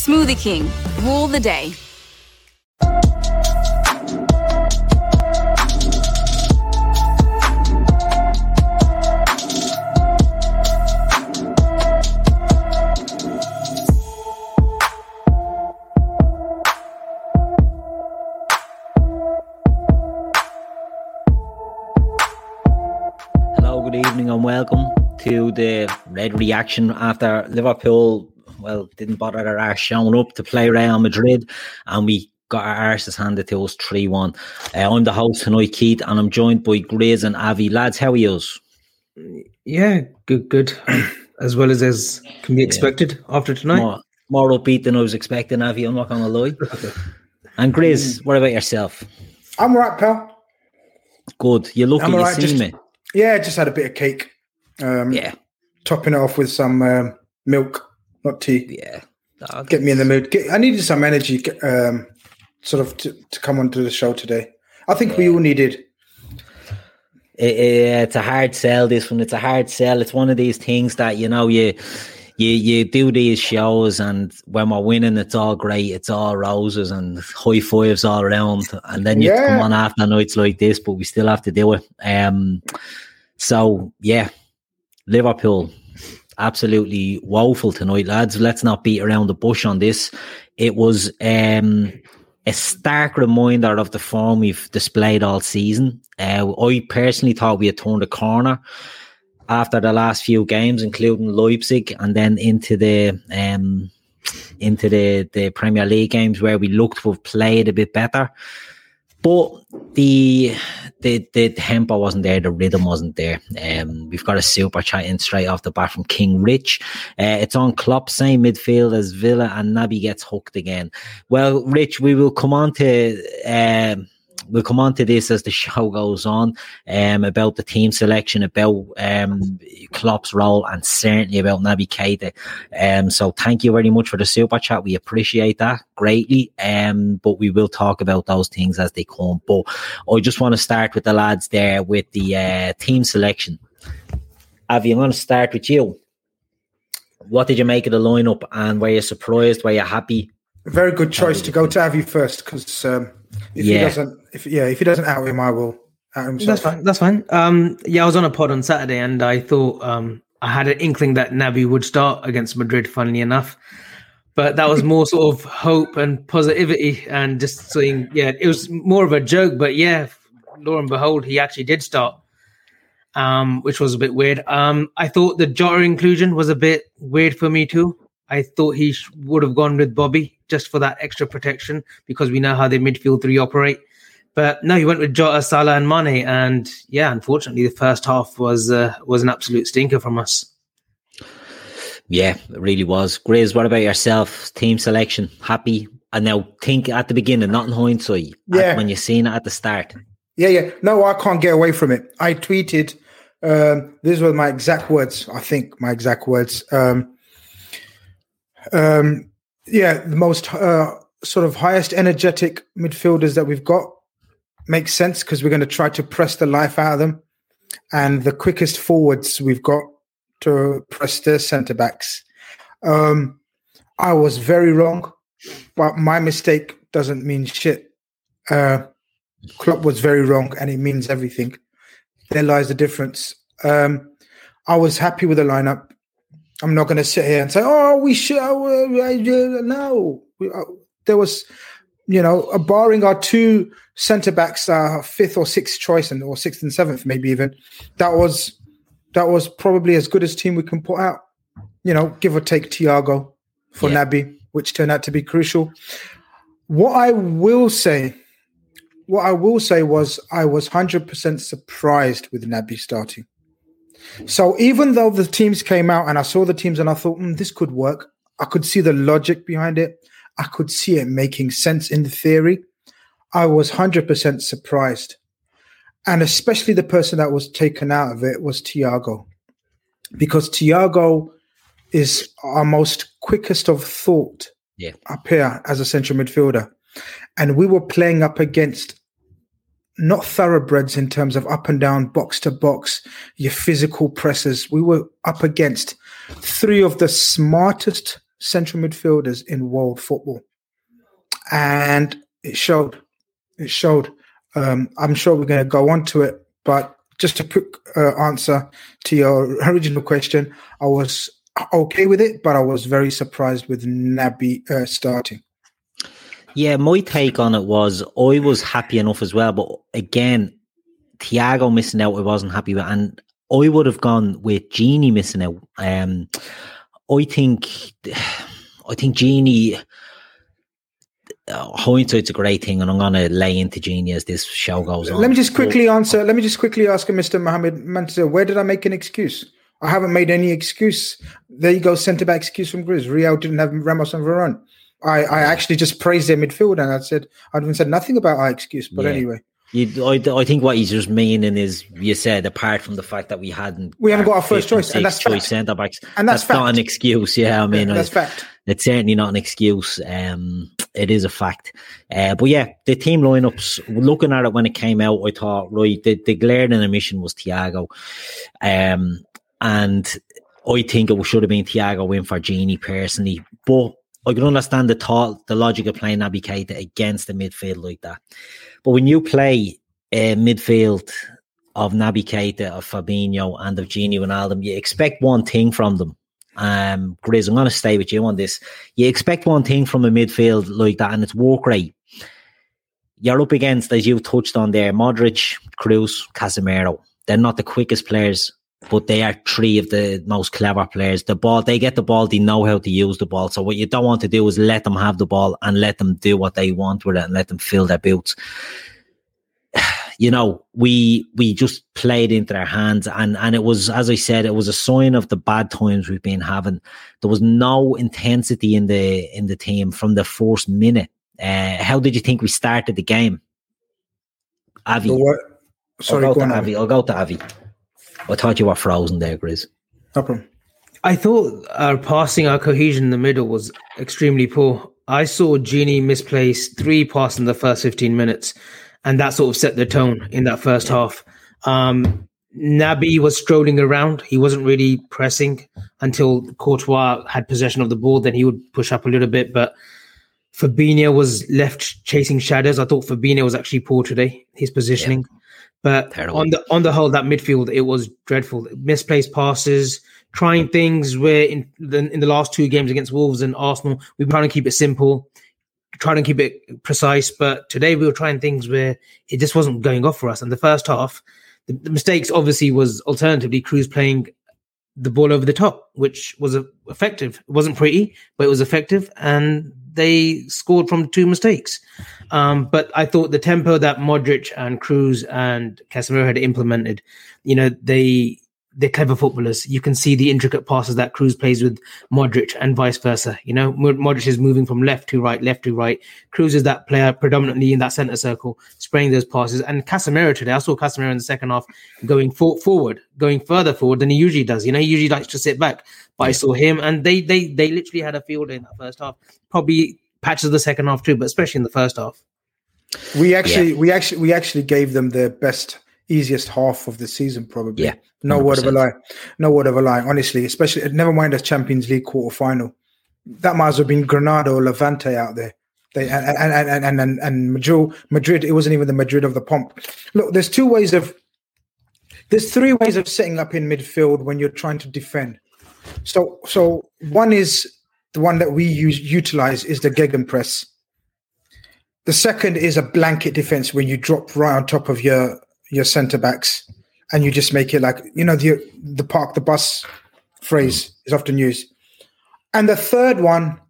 Smoothie King, rule the day. Hello, good evening, and welcome to the red reaction after Liverpool. Well, didn't bother their arse showing up to play Real Madrid, and we got our arses handed to us 3 1. Uh, I'm the host tonight, Keith, and I'm joined by Grizz and Avi. Lads, how are yous? Yeah, good, good. as well as as can be expected after tonight. More, more upbeat than I was expecting, Avi, I'm not going to lie. and Grizz, what about yourself? I'm right, pal. Good. You look I'm you all right. see Just, me. yeah, just had a bit of cake. Um, Yeah, Topping it off with some um, milk, not tea. yeah. Get me in the mood. Get, I needed some energy, um, sort of, to, to come onto the show today. I think we all needed. it, it- it's a hard sell this one it's a hard sell it's one of these things that you know you you you do these shows and when we're winning it's all great it's all roses and high fives all around and then you Yeah. come on after nights like this but we still have to do it um so yeah liverpool absolutely woeful tonight lads let's not beat around the bush on this it was um a stark reminder of the form we've displayed all season. Uh, I personally thought we had turned a corner after the last few games, including Leipzig, and then into the um, into the the Premier League games where we looked have played a bit better. But the the the tempo wasn't there, the rhythm wasn't there. Um, we've got a super chat in straight off the bat from King Rich. Uh, it's on Klopp, same midfield as Villa, and Naby gets hooked again. Well, Rich, we will come on to um, we'll come on to this as the show goes on. Um, about the team selection, about um Klopp's role, and certainly about Naby Keita. Um, so thank you very much for the super chat. We appreciate that greatly. Um, but we will talk about those things as they come. But I just want to start with the lads there with the uh, team selection. Avi, I'm going to start with you. What did you make of the lineup, and were you surprised? Were you happy? Very good choice to go to Avi first because um, if he doesn't, if yeah, if he doesn't out him, I will out. That's fine. That's fine. Um, yeah, I was on a pod on Saturday, and I thought um, I had an inkling that Naby would start against Madrid. Funnily enough, but that was more sort of hope and positivity, and just saying, yeah, it was more of a joke. But yeah, lo and behold, he actually did start, um, which was a bit weird. Um, I thought the Jota inclusion was a bit weird for me too. I thought he sh- would have gone with Bobby just for that extra protection because we know how the midfield three operate. But no, he went with Jota, Salah, and Mane, and yeah, unfortunately, the first half was uh, was an absolute stinker from us. Yeah, it really was. Grizz, what about yourself? Team selection, happy? And now think at the beginning, not in hindsight. at- Yeah. when you seen it at the start. Yeah, yeah. No, I can't get away from it. I tweeted Um, these were my exact words. I think my exact words. Um, um, yeah, the most uh, sort of highest energetic midfielders that we've got makes sense because we're going to try to press the life out of them, and the quickest forwards we've got to press their centre backs. Um, I was very wrong, but my mistake doesn't mean shit. Uh, Klopp was very wrong, and it means everything. There lies the difference. Um, I was happy with the lineup. I'm not going to sit here and say, "Oh, we should." Uh, no, we, uh, there was, you know, uh, barring our two centre backs, uh, fifth or sixth choice, and or sixth and seventh, maybe even. That was that was probably as good as team we can put out. You know, give or take Thiago for yeah. Naby, which turned out to be crucial. What I will say, what I will say was I was hundred percent surprised with Naby starting. So even though the teams came out and I saw the teams and I thought mm, this could work, I could see the logic behind it. I could see it making sense in the theory. I was 100% surprised. And especially the person that was taken out of it was Thiago, Because Thiago is our most quickest of thought yeah. up here as a central midfielder. And we were playing up against not thoroughbreds in terms of up and down, box to box, your physical presses. We were up against three of the smartest central midfielders in world football. And it showed. It showed. Um, I'm sure we're going to go on to it, but just a quick uh, answer to your original question. I was okay with it, but I was very surprised with Naby uh, starting. Yeah, my take on it was I was happy enough as well, but again, Thiago missing out, I wasn't happy with, and I would have gone with Gini missing out. Um, I think, I think Gini. Uh, hindsight's a great thing, and I'm going to lay into Gini as this show goes on. Let me just quickly answer. Let me just quickly ask Mr. Mohammed Mansour, where did I make an excuse? I haven't made any excuse. There you go, centre back excuse from Grizz. Real didn't have Ramos and Varane. I, I actually just praised their midfield and I said I haven't said nothing about our excuse. But yeah. anyway. You, I, I think what he's just meaning is you said apart from the fact that we hadn't we haven't got our first choice and that's choice centre backs and that's, that's not an excuse yeah I mean yeah, that's I, fact it's certainly not an excuse um it is a fact uh, but yeah the team lineups looking at it when it came out I thought right the, the glaring omission was Thiago um and I think it should have been Thiago win for Gini personally but I can understand the thought, the logic of playing Naby Keita against the midfield like that. But when you play a midfield of Naby Keita, of Fabinho, and of Gini Wijnaldum, you expect one thing from them. Um, Grizz, I'm going to stay with you on this. You expect one thing from a midfield like that, and it's work rate. You're up against, as you've touched on there, Modric, Kroos, Casemiro. They're not the quickest players but they are three of the most clever players. The ball, they get the ball, they know how to use the ball. So what you don't want to do is let them have the ball and let them do what they want with it and let them fill their boots. You know, we we just played into their hands, and and it was, as I said, it was a sign of the bad times we've been having. There was no intensity in the in the team from the first minute. Uh, how did you think we started the game? Avi, Sorry, I'll go, to Avi. I'll go to Avi. I thought you were frozen there, Grizz. No problem. I thought our passing, our cohesion in the middle was extremely poor. I saw Gini misplace three passes in the first 15 minutes, and that sort of set the tone in that first half. Um, Naby was strolling around. He wasn't really pressing until Courtois had possession of the ball. Then he would push up a little bit. But Fabinho was left chasing shadows. I thought Fabinho was actually poor today. His positioning. Yeah. But Terrible. on the on the whole, that midfield it was dreadful. Misplaced passes, trying things where in the in the last two games against Wolves and Arsenal, we were trying to keep it simple, trying to keep it precise. But today we were trying things where it just wasn't going off for us. And the first half, the, the mistakes obviously was alternatively Kroos playing the ball over the top, which was effective. It wasn't pretty, but it was effective, and they scored from two mistakes. Um, but I thought the tempo that Modric and Kroos and Casemiro had implemented, you know, they they're clever footballers. You can see the intricate passes that Kroos plays with Modric and vice versa. You know, Modric is moving from left to right, left to right. Kroos is that player predominantly in that center circle, spraying those passes. And Casemiro today, I saw Casemiro in the second half going for- forward, going further forward than he usually does. You know, he usually likes to sit back. But I saw him, and they they they literally had a field in that first half. Probably patches of the second half too, but especially in the first half. We actually, yeah. we actually, we actually gave them the best, easiest half of the season, probably. Yeah, no word of a lie, no word of a lie. Honestly, especially never mind a Champions League quarter final. That might as well have been Granada or Levante out there. They and and and and, and, and Madrid, Madrid. It wasn't even the Madrid of the pomp. Look, there's two ways of. There's three ways of setting up in midfield when you're trying to defend. So, so one is the one that we use utilize is the gegenpress. The second is a blanket defense when you drop right on top of your your centre backs and you just make it like you know the the park the bus phrase is often used. And the third one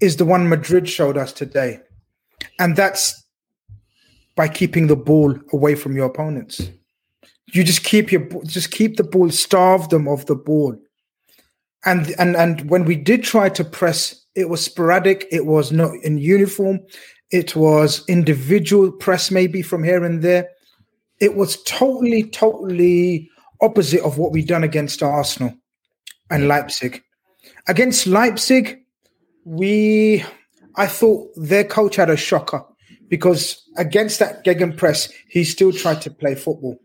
is the one Madrid showed us today, and that's by keeping the ball away from your opponents. You just keep your just keep the ball, starve them of the ball and and and when we did try to press, it was sporadic. It was not in uniform. It was individual press, maybe from here and there. It was totally, totally opposite of what we done against Arsenal and Leipzig. Against Leipzig, we I thought their coach had a shocker because against that gegenpress, he still tried to play football.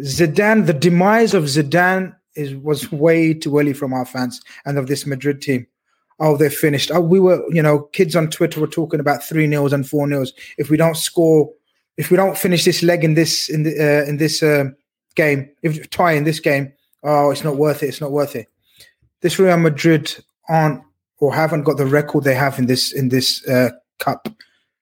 Zidane, the demise of Zidane is was way too early from our fans and of this Madrid team. Oh, they're finished. Oh, we were, you know, kids on Twitter were talking about three nils and four nils. If we don't score, if we don't finish this leg in this in the uh, in this uh, game, if tie in this game, oh, it's not worth it. It's not worth it. This Real Madrid aren't or haven't got the record they have in this in this uh, cup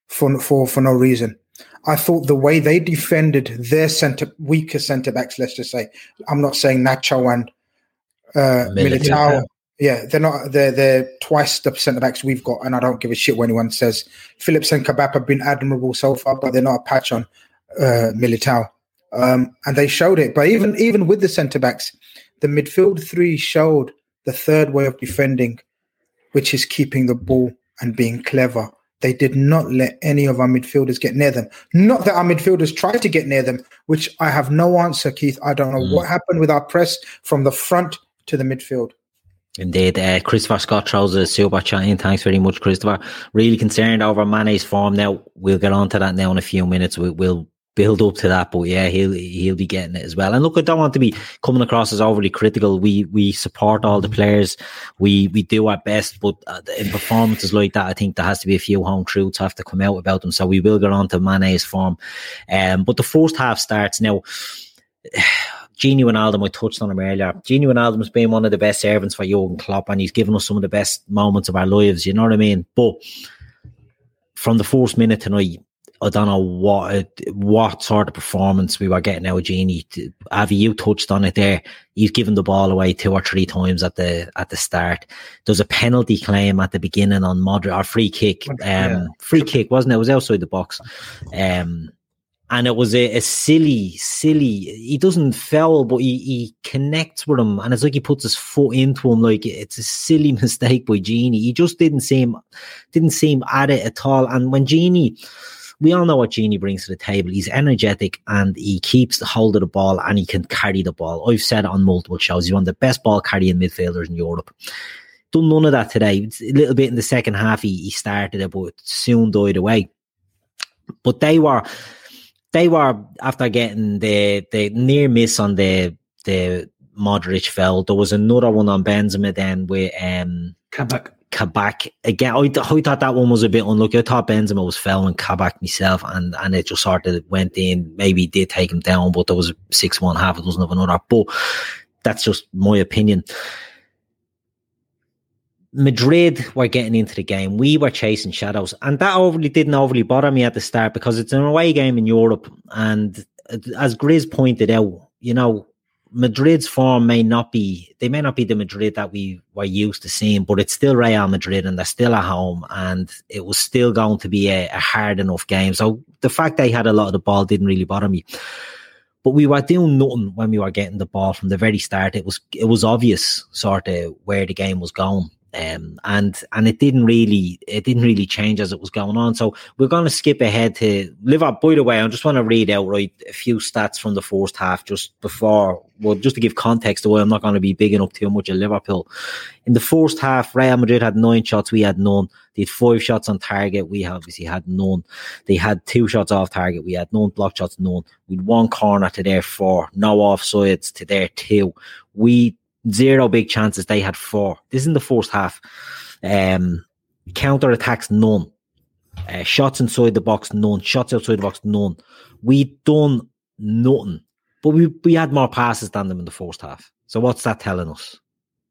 for for for no reason. I thought the way they defended their center weaker centre backs, let's just say, I'm not saying Nacho and uh, Militao. Yeah, they're not. They're they're twice the centre backs we've got, and I don't give a shit when anyone says Phillips and Kabak have been admirable so far, but they're not a patch on uh, Militao. Um, and they showed it. But even even with the centre backs, the midfield three showed the third way of defending, which is keeping the ball and being clever they did not let any of our midfielders get near them. Not that our midfielders tried to get near them, which I have no answer, Keith. I don't know mm. what happened with our press from the front to the midfield. Indeed, uh, Christopher Scott throws a super chat in. Thanks very much, Christopher. Really concerned over Mane's form now. We'll get on to that now in a few minutes. We, will build up to that. But yeah, he'll he'll be getting it as well. And look, I don't want to be coming across as overly critical. We we support all the players. We we do our best, but uh, in performances like that, I think there has to be a few home truths have to come out about them. So we will get on to Mane's form. Um, but the first half starts now. Gini Wijnaldum, I touched on him earlier. Gini Wijnaldum has been one of the best servants for Jurgen Klopp, and he's given us some of the best moments of our lives. You know what I mean? But from the first minute tonight, I don't know what what sort of performance we were getting out of Gini. Avi, you touched on it there. He's given the ball away two or three times at the at the start. There's a penalty claim at the beginning on Modric or free kick. Um, yeah. free kick wasn't it? It was outside the box. Um, and it was a, a, silly, silly. He doesn't foul, but he, he connects with him, and it's like he puts his foot into him. Like it's a silly mistake by Gini. He just didn't seem didn't seem at it at all. And when Gini we all know what Gini brings to the table. He's energetic and he keeps the hold of the ball and he can carry the ball. I've said on multiple shows. He's one of the best ball carrying midfielders in Europe. Done none of that today. A little bit in the second half, he, he started it, but soon died away. But they were, they were after getting the the near miss on the the Modric fell. There was another one on Benzema then with um Kabak. Kabak again. I, I thought that one was a bit unlucky. I thought Benzema was fouling Kabak myself, and and it just sort of went in. Maybe did take him down, but there was six one half a dozen of another. But that's just my opinion. Madrid were getting into the game. We were chasing shadows, and that overly didn't overly bother me at the start because it's an away game in Europe, and as Grizz pointed out, you know Madrid's form may not be they may not be the Madrid that we were used to seeing, but it's still Real Madrid and they're still at home and it was still going to be a, a hard enough game. So the fact they had a lot of the ball didn't really bother me. but we were doing nothing when we were getting the ball from the very start. It was it was obvious sort of where the game was going. Um, and and it didn't really it didn't really change as it was going on. So we're going to skip ahead to Liverpool. By the way, I just want to read out right a few stats from the first half just before. Well, just to give context, away, I'm not going to be bigging up too much of Liverpool. In the first half, Real Madrid had nine shots, we had none. They had five shots on target, we obviously had none. They had two shots off target, we had none. Block shots, none. We had one corner to their four, no offsides to their two. We zero big chances. They had four. This is in the first half. Um, counter attacks, none. Uh, shots inside the box, none. Shots outside the box, none. We done nothing, but we we had more passes than them in the first half. So what's that telling us?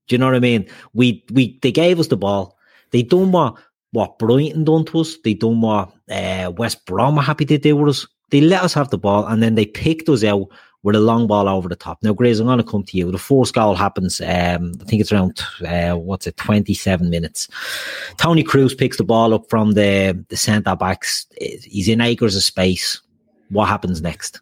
Do you know what I mean? We we they gave us the ball. They done what what Brighton done to us. They done what uh, West Brom are happy to do with us. They let us have the ball and then they picked us out with a long ball over the top. Now, Grace, I'm going to come to you. The first goal happens, um, I think it's around, uh, what's it, 27 minutes. Toni Kroos picks the ball up from the, the centre backs. He's in acres of space. What happens next?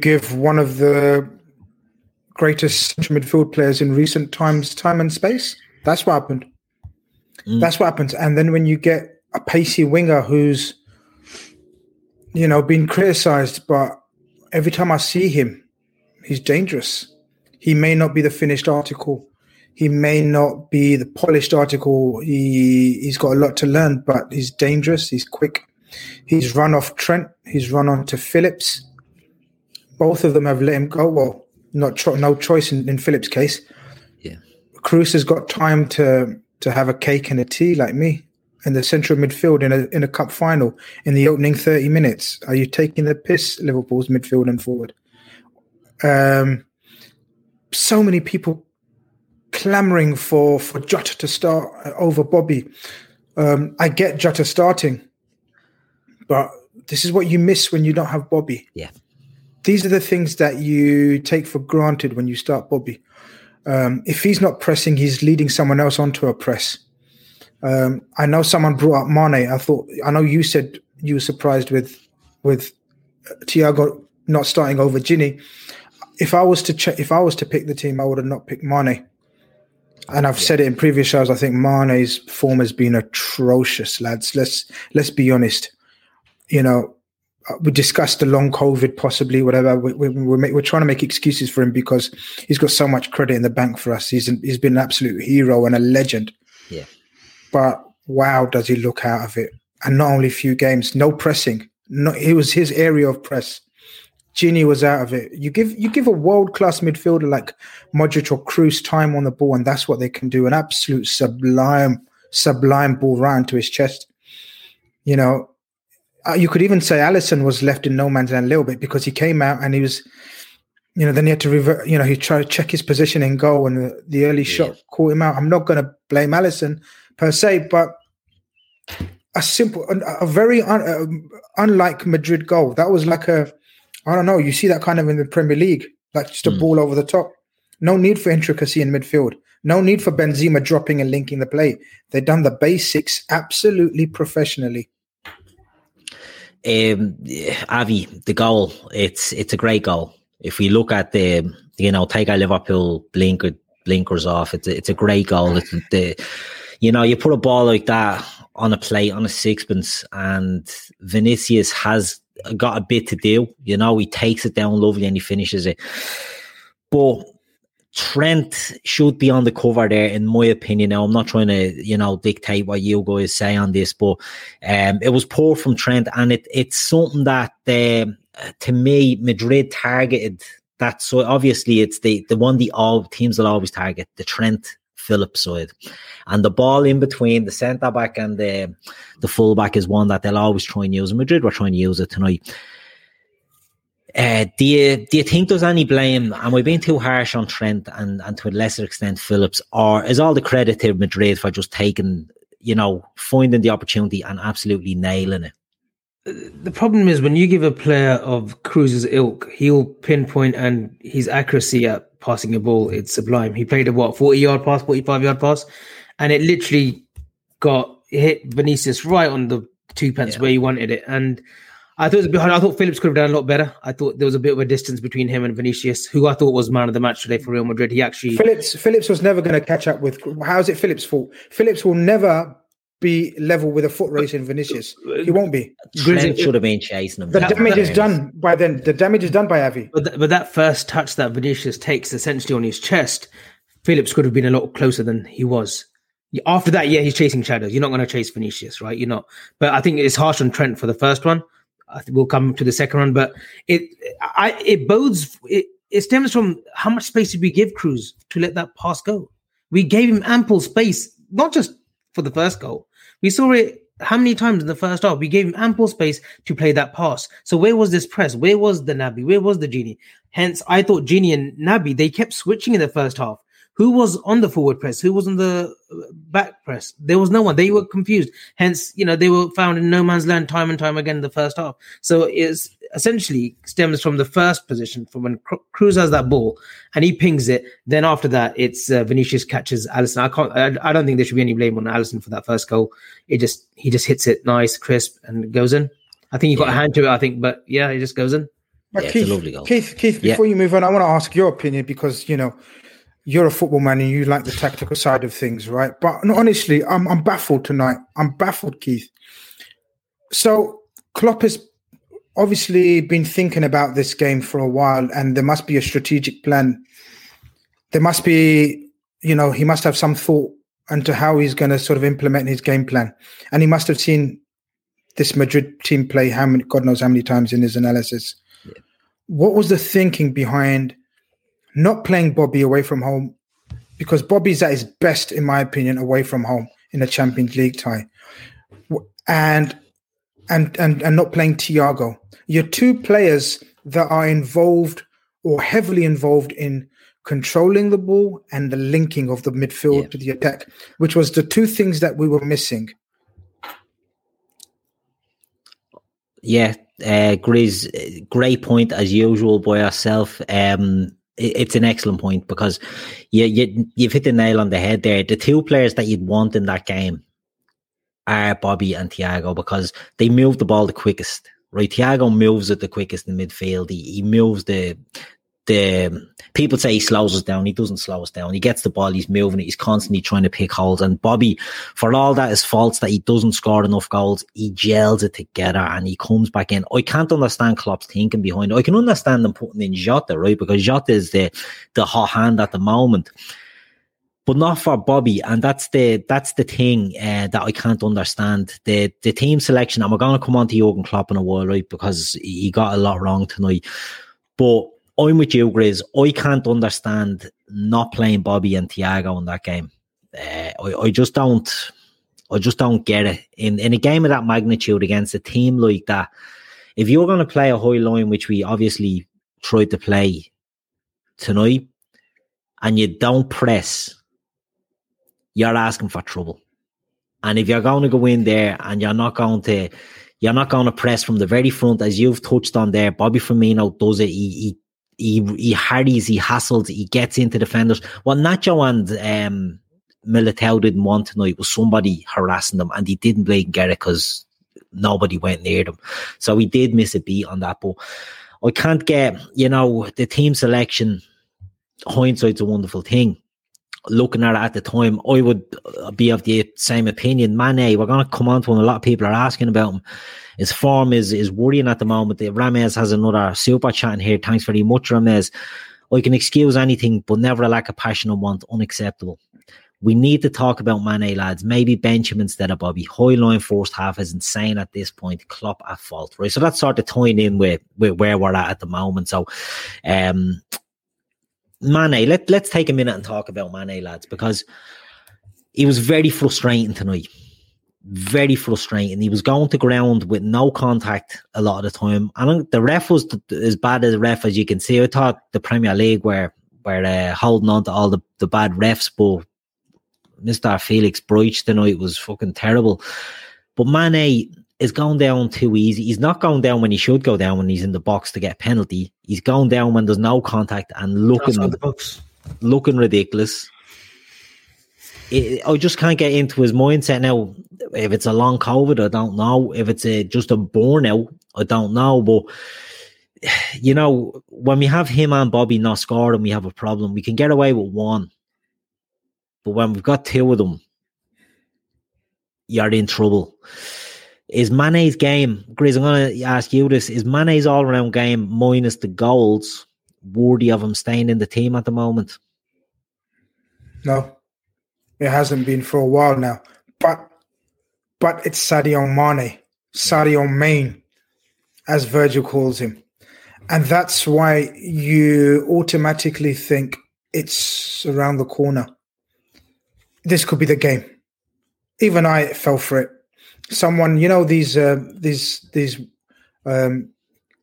give one of the greatest central midfield players in recent times time and space. That's what happened. Mm. That's what happens. And then when you get a pacey winger who's, you know, been criticized, but every time I see him, he's dangerous. He may not be the finished article. He may not be the polished article. He he's got a lot to learn, but he's dangerous. He's quick. He's run off Trent. He's run on to Phillips both of them have let him go. Well, not cho- no choice in, in Phillips' case. Yeah, Kroos has got time to to have a cake and a tea like me in the central midfield in a in a cup final in the opening thirty minutes. Are you taking the piss, Liverpool's midfield and forward? Um, so many people clamoring for for Jota to start over Bobby. Um, I get Jota starting, but this is what you miss when you don't have Bobby. Yeah these are the things that you take for granted when you start Bobby. Um, if he's not pressing, he's leading someone else onto a press. Um, I know someone brought up Mane. I thought I know you said you were surprised with with Thiago not starting over Gini. If I was to check, if I was to pick the team, I would have not picked Mane. And I've yeah. said it in previous shows. I think Mane's form has been atrocious, lads. Let's let's be honest. You know, Uh, we discussed the long COVID, possibly whatever. We, we, we're, make, we're, trying to make excuses for him because he's got so much credit in the bank for us. He's an, he's been an absolute hero and a legend. Yeah. But wow, does he look out of it? And not only a few games, no pressing. No, it was his area of press. Gini was out of it. You give you give a world class midfielder like Modric or Kroos time on the ball, and that's what they can do. An absolute sublime, sublime ball round to his chest. You know, uh, you could even say Alisson was left in no man's land a little bit because he came out and he was, you know, then he had to revert, you know, he tried to check his position in goal and the, the early yeah. shot caught him out. I'm not going to blame Alisson per se, but a simple, a, a very un, uh, unlike Madrid goal. That was like a, I don't know, you see that kind of in the Premier League, like just a mm. ball over the top. No need for intricacy in midfield. No need for Benzema dropping and linking the play. They've done the basics absolutely professionally. Um, Avi, the goal, it's it's a great goal. If we look at the, you know, take our Liverpool blinker blinkers off, it's a, it's a great goal. It's the, you know, you put a ball like that on a plate on a sixpence, and Vinicius has got a bit to do. You know, he takes it down lovely and he finishes it. But Trent should be on the cover there, in my opinion. Now, I'm not trying to, you know, dictate what you guys say on this, but um, it was poor from Trent, and it it's something that, uh, to me, Madrid targeted. That so obviously it's the the one the all teams will always target the Trent Phillips side, and the ball in between the centre back and the the full back is one that they'll always try and use. Madrid were trying to use it tonight. Uh, do you do you think there's any blame? Am I being too harsh on Trent and, and to a lesser extent Phillips, or is all the credit to Madrid for just taking, you know, finding the opportunity and absolutely nailing it? The problem is when you give a player of Kroos's ilk, he'll pinpoint and his accuracy at passing a ball, it's sublime. He played a what, 40 yard pass, 45 yard pass, and it literally got hit Vinicius right on the two pence yeah. where he wanted it. And I thought it was behind. I thought Phillips could have done a lot better. I thought there was a bit of a distance between him and Vinicius, who I thought was man of the match today for Real Madrid. He actually Phillips Phillips was never going to catch up with. How is it Phillips' fault? Phillips will never be level with a foot race in Vinicius. He won't be. Trent should have been chasing him. The damage is done by then. The damage is done by Avi. But, th- but that first touch that Vinicius takes essentially on his chest, Phillips could have been a lot closer than he was. After that, yeah, he's chasing shadows. You're not going to chase Vinicius, right? You're not. But I think it's harsh on Trent for the first one. We'll come to the second one, but it, I, it bodes. It, it stems from how much space did we give Kroos to let that pass go? We gave him ample space, not just for the first goal, we saw it how many times in the first half? We gave him ample space to play that pass. So where was this press? Where was the Naby? Where was the Gini? Hence, I thought Gini and Naby they kept switching in the first half. Who was on the forward press? Who was on the uh, back press? There was no one. They were confused. Hence, you know, they were found in no man's land time and time again in the first half. So it's essentially stems from the first position, from when Kroos has that ball and he pings it. Then after that, it's uh, Vinicius catches Alisson. I can't. I, I, don't think there should be any blame on Alisson for that first goal. It just he just hits it nice, crisp, and goes in. I think he got yeah. a hand to it. I think, but yeah, it just goes in. Yeah, Keith, Keith, Keith, before yeah. you move on, I want to ask your opinion because you know you're a football man and you like the tactical side of things, right? But honestly, I'm I'm baffled tonight. I'm baffled, Keith. So Klopp has obviously been thinking about this game for a while, and there must be a strategic plan. There must be, you know, he must have some thought into how he's going to sort of implement his game plan, and he must have seen this Madrid team play how many, God knows how many times in his analysis. Yeah. What was the thinking behind? Not playing Bobby away from home because Bobby's at his best, in my opinion, away from home in a Champions League tie, and and and and not playing Thiago. You're two players that are involved or heavily involved in controlling the ball and the linking of the midfield yeah. to the attack, which was the two things that we were missing. Yeah, uh, Grizz, great point as usual by yourself. Um, it's an excellent point because you, you you've hit the nail on the head there. The two players that you'd want in that game are Bobby and Thiago because they move the ball the quickest. Right, Thiago moves it the quickest in midfield. He, he moves the the people say he slows us down. He doesn't slow us down. He gets the ball. He's moving it. He's constantly trying to pick holes. And Bobby, for all that his faults that he doesn't score enough goals, he gels it together and he comes back in. I can't understand Klopp's thinking behind it. I can understand them putting in Jota, right? Because Jota is the the hot hand at the moment. But not for Bobby, and that's the that's the thing uh, that I can't understand. The the team selection, and we're going to come on to Jurgen Klopp in a while, right? Because he got a lot wrong tonight. But I'm with you, Grizz. I can't understand not playing Bobby and Thiago in that game. Uh, I, I just don't. I just don't get it. In in a game of that magnitude against a team like that, if you're going to play a high line, which we obviously tried to play tonight, and you don't press, you're asking for trouble. And if you're going to go in there and you're not going to, you're not going to press from the very front, as you've touched on there. Bobby Firmino does it. He, he he he hardies, he hassles, he gets into defenders. What Nacho and um, Militao didn't want tonight was somebody harassing them, and he didn't blame it because nobody went near them. So he did miss a beat on that. But I can't get, you know, the team selection. Hindsight's a wonderful thing. Looking at it at the time, I would be of the same opinion. Mane, we're going to come on to him. A lot of people are asking about him. His form is is worrying at the moment. Rames has another super chat in here. Thanks very much, Rames. I can excuse anything, but never a lack of passion and want. Unacceptable. We need to talk about Mane, lads. Maybe bench him instead of Bobby. High line first half is insane at this point. Klopp at fault, right? So that's sort of tying in with, with where we're at at the moment. So, um, Mane, let, let's take a minute and talk about Mane, lads, because he was very frustrating tonight very frustrating. He was going to ground with no contact a lot of the time. And the ref was as bad as the ref as you can see. I thought the Premier League were were uh, holding on to all the, the bad refs, but Mr. Felix Brych tonight was fucking terrible. But Mane is going down too easy. He's not going down when he should go down when he's in the box to get a penalty. He's going down when there's no contact and looking looking ridiculous. It, I just can't get into his mindset now. If it's a long COVID, I don't know. If it's a, just a burnout, I don't know. But you know, when we have him and Bobby not scored and we have a problem, we can get away with one. But when we've got two of them, you're in trouble. Is Mane's game, Grizz, I'm going to ask you this, is Mane's all round game minus the goals worthy of him staying in the team at the moment? No, it hasn't been for a while now. But but it's Sadio Mane, Sadio Main, as Virgil calls him. And that's why you automatically think it's around the corner. This could be the game. Even I fell for it. Someone, you know, these uh, these these um,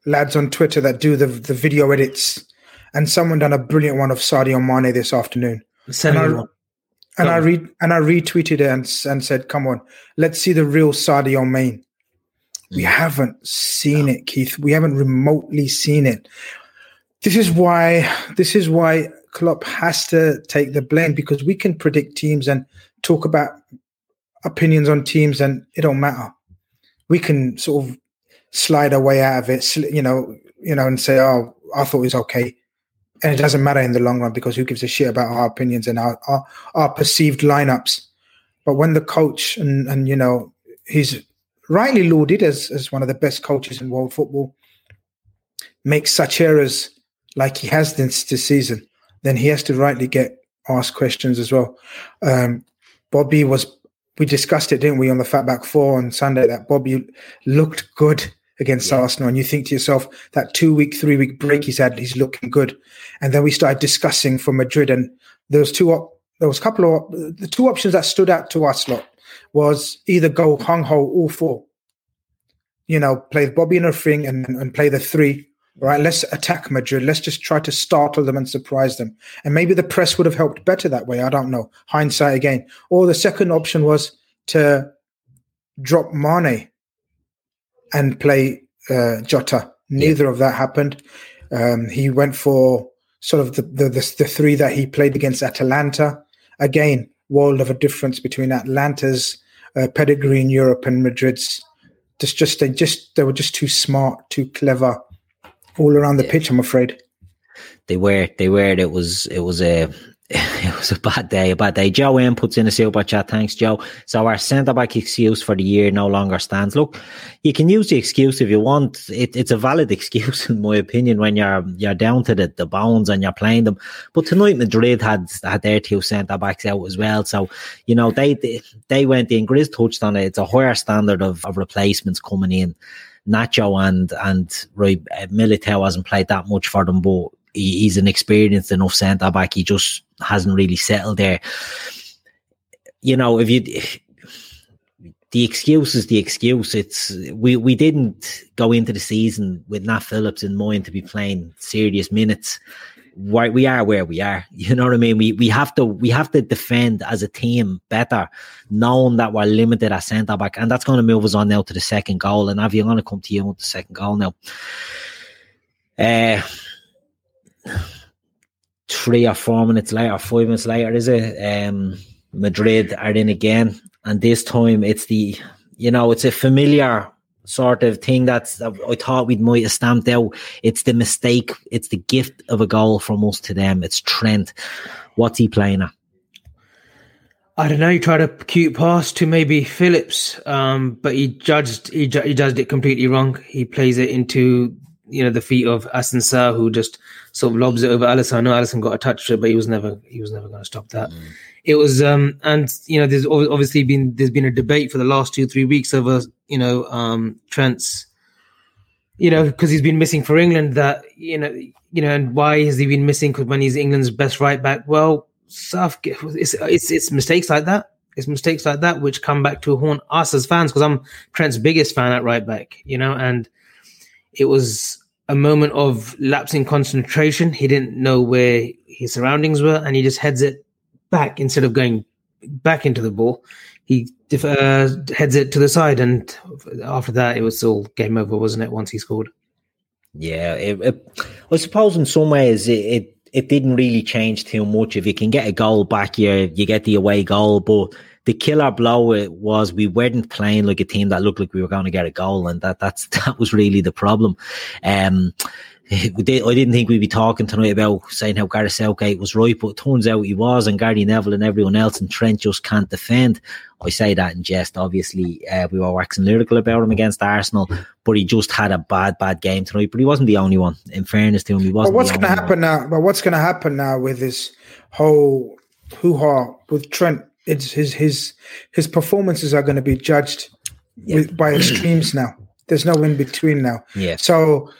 lads on Twitter that do the the video edits, and someone done a brilliant one of Sadio Mane this afternoon. And I, and I read and I retweeted it and, and said, "Come on, let's see the real Sadio Mane." We haven't seen it, Keith. We haven't remotely seen it. This is why this is why Klopp has to take the blame because we can predict teams and talk about opinions on teams, and it don't matter. We can sort of slide our way out of it, you know, you know, and say, "Oh, I thought it was okay," and it doesn't matter in the long run because who gives a shit about our opinions and our our, our perceived lineups. But when the coach and and you know he's rightly lauded as, as one of the best coaches in world football, makes such errors like he has this, this season, then he has to rightly get asked questions as well. Um, Bobby was, we discussed it, didn't we, on the Fatback Four on Sunday, that Bobby looked good against yeah. Arsenal. And you think to yourself, that two week, three week break he's had, he's looking good. And then we started discussing for Madrid, and there was two, op- there was a couple of, the two options that stood out to us lot was either go hung ho all four, you know, play Bobby in a thing and, and play the three. Right, let's attack Madrid. Let's just try to startle them and surprise them. And maybe the press would have helped better that way. I don't know. Hindsight again. Or the second option was to drop Mane and play uh, Jota. Neither yeah. of that happened. Um, he went for sort of the, the, the the three that he played against Atalanta. Again, world of a difference between Atalanta's uh, pedigree in Europe and Madrid's. Just, just they just they were just too smart, too clever, all around the yeah. pitch. I'm afraid they were. They were. It was. It was a. it was a bad day, a bad day. Joe M puts in a super chat. Thanks, Joe. So our centre back excuse for the year no longer stands. Look, you can use the excuse if you want. It, it's a valid excuse, in my opinion, when you're you're down to the, the bones and you're playing them. But tonight Madrid had had their two centre backs out as well. So you know they they, they went in. Grizz touched on it. It's a higher standard of, of replacements coming in. Nacho and and right, uh, Militao hasn't played that much for them, but he, he's an experienced enough centre back. He just hasn't really settled there. You know, if you the excuse is the excuse. It's we we didn't go into the season with Nat Phillips in mind to be playing serious minutes. Why we are where we are. You know what I mean? We we have to we have to defend as a team better, knowing that we're limited at centre back, and that's going to move us on now to the second goal. And Avi, I'm going to come to you with the second goal now. Uh three or four minutes later, five minutes later, is it? Um, Madrid are in again, and this time it's the you know it's a familiar sort of thing that's I thought we might have stamped out. It's the mistake. It's the gift of a goal from us to them. It's Trent. What's he playing at? I don't know. He tried a cute pass to maybe Phillips, um, but he judged he, ju- he judged it completely wrong. He plays it into you know the feet of Asensio, who just sort of lobs it over Alisson. I know Alisson got a touch to it, but he was never he was never going to stop that. Mm. It was um and you know there's obviously been there's been a debate for the last two three weeks over you know um Trent's you know because he's been missing for England that you know you know and why has he been missing because when he's England's best right back well South it's, it's it's mistakes like that It's mistakes like that which come back to haunt us as fans because I'm Trent's biggest fan at right back, you know, and it was a moment of lapsing concentration. He didn't know where his surroundings were and he just heads it back instead of going back into the ball. He uh, heads it to the side, and after that, it was all game over, wasn't it? Once he scored. Yeah, it, it, I suppose in some ways it, it, it didn't really change too much. If you can get a goal back, you you get the away goal. But the killer blow was we weren't playing like a team that looked like we were going to get a goal, and that that's that was really the problem. Um, I didn't think we'd be talking tonight about saying how Gareth Southgate was right, but it turns out he was, and Gary Neville and everyone else, and Trent just can't defend. I say that in jest. Obviously, uh, we were waxing lyrical about him against Arsenal, but he just had a bad, bad game tonight. But he wasn't the only one. In fairness to him, he wasn't. But what's going to happen one. now? But what's going to happen now with this whole hoo ha with Trent? It's his his his performances are going to be judged yeah. with, by extremes now. There's no in between now. Yeah. So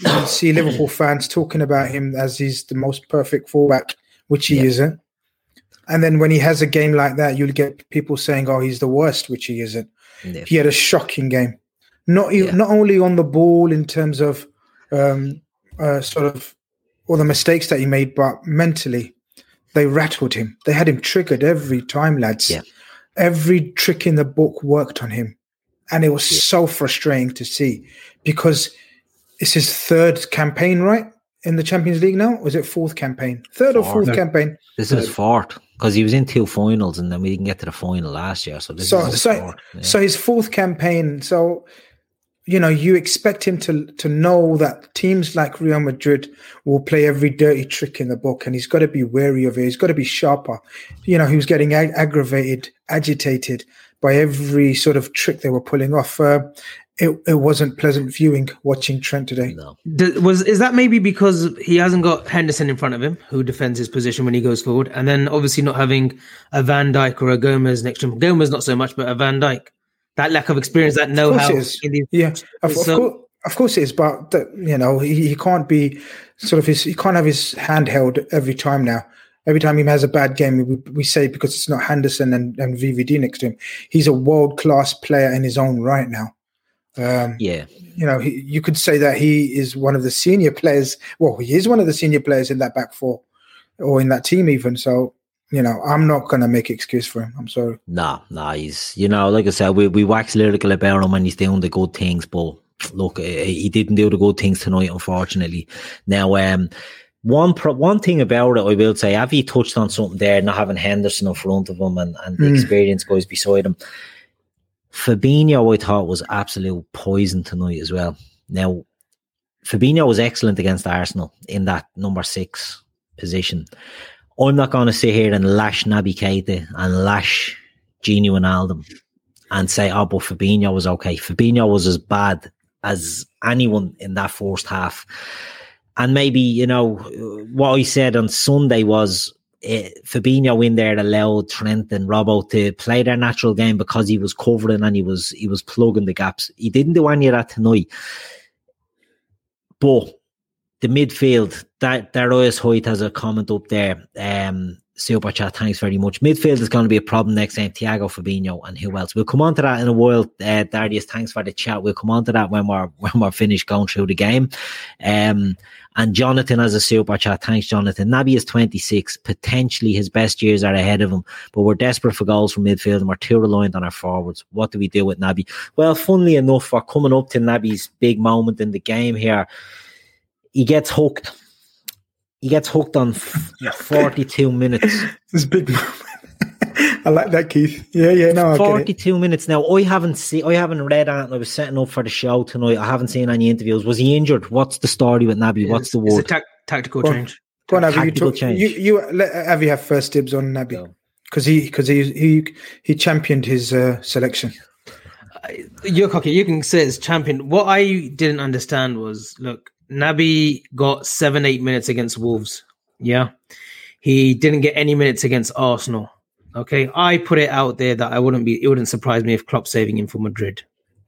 You see Liverpool fans talking about him as he's the most perfect fullback, which he yeah. isn't. And then when he has a game like that, you'll get people saying, "Oh, he's the worst," which he isn't. Yeah. He had a shocking game, not yeah. not only on the ball in terms of um, uh, sort of all the mistakes that he made, but mentally, they rattled him. They had him triggered every time, lads. Yeah. Every trick in the book worked on him. And it was yeah. so frustrating to see because it's his third campaign, right? In the Champions League now? Was it fourth campaign? Third fourth. or fourth campaign? This is his fourth because he was in two finals and then we didn't get to the final last year. So this so, so, fourth. Yeah. so his fourth campaign. So you know, you expect him to to know that teams like Real Madrid will play every dirty trick in the book, and he's got to be wary of it. He's got to be sharper. You know, he was getting ag- aggravated, agitated by every sort of trick they were pulling off. Uh, it, it wasn't pleasant viewing watching Trent today. No. Was is that maybe because he hasn't got Henderson in front of him, who defends his position when he goes forward, and then obviously not having a Van Dijk or a Gomez next to him. Gomez not so much, but a Van Dijk. That lack of experience, that know-how. yeah, of, so, of, course, of course it is, but the, you know he, he can't be sort of his. He can't have his hand held every time now every time he has a bad game, we, we say because it's not Henderson and, and VVD next to him. He's a world class player in his own right now. Um, yeah, you know, he, you could say that he is one of the senior players. Well, he is one of the senior players in that back four or in that team, even. So, you know, I'm not going to make excuse for him. I'm sorry. Nah, nah, he's, you know, like I said, we, we wax lyrical about him when he's doing the good things, but look, he didn't do the good things tonight, unfortunately. Now, um, one pro- one thing about it, I will say, Avi touched on something there, not having Henderson in front of him and, and the mm. experienced guys beside him. Fabinho, I thought, was absolute poison tonight as well. Now, Fabinho was excellent against Arsenal in that number six position. I'm not going to sit here and lash Naby Keita and lash Gini Wijnaldum and say, oh, but Fabinho was okay. Fabinho was as bad as anyone in that first half. And maybe, you know, what I said on Sunday was uh, Fabinho in there allowed Trent and Robbo to play their natural game because he was covering and he was he was plugging the gaps. He didn't do any of that tonight. But the midfield, that Darius Hoyt has a comment up there. Um, super chat, thanks very much. Midfield is going to be a problem next time. Thiago Fabinho and who else? We'll come on to that in a while. Uh, Darius, thanks for the chat. We'll come on to that when we're when we're finished going through the game. Um, and Jonathan has a super chat. Thanks, Jonathan. Naby is 26. Potentially his best years are ahead of him, but we're desperate for goals from midfield and we're too reliant on our forwards. What do we do with Naby? Well, funnily enough, we're coming up to Naby's big moment in the game here. He gets hooked. He gets hooked on 42 minutes. This big moment. I like that, Keith. Yeah, yeah, no, forty-two minutes now. I haven't seen, I haven't read on. I was setting up for the show tonight. I haven't seen any interviews. Was he injured? What's the story with Naby? What's the word? It's a ta- tactical change. Go on, Avi. You, talk, you, you let Avi have first dibs on Naby. because he because he he he championed his uh, selection. You're cocky. You can say it's champion. What I didn't understand was look, Naby got seven, eight minutes against Wolves. Yeah. He didn't get any minutes against Arsenal. Okay. I put it out there that I wouldn't be, it wouldn't surprise me if Klopp saving him for Madrid.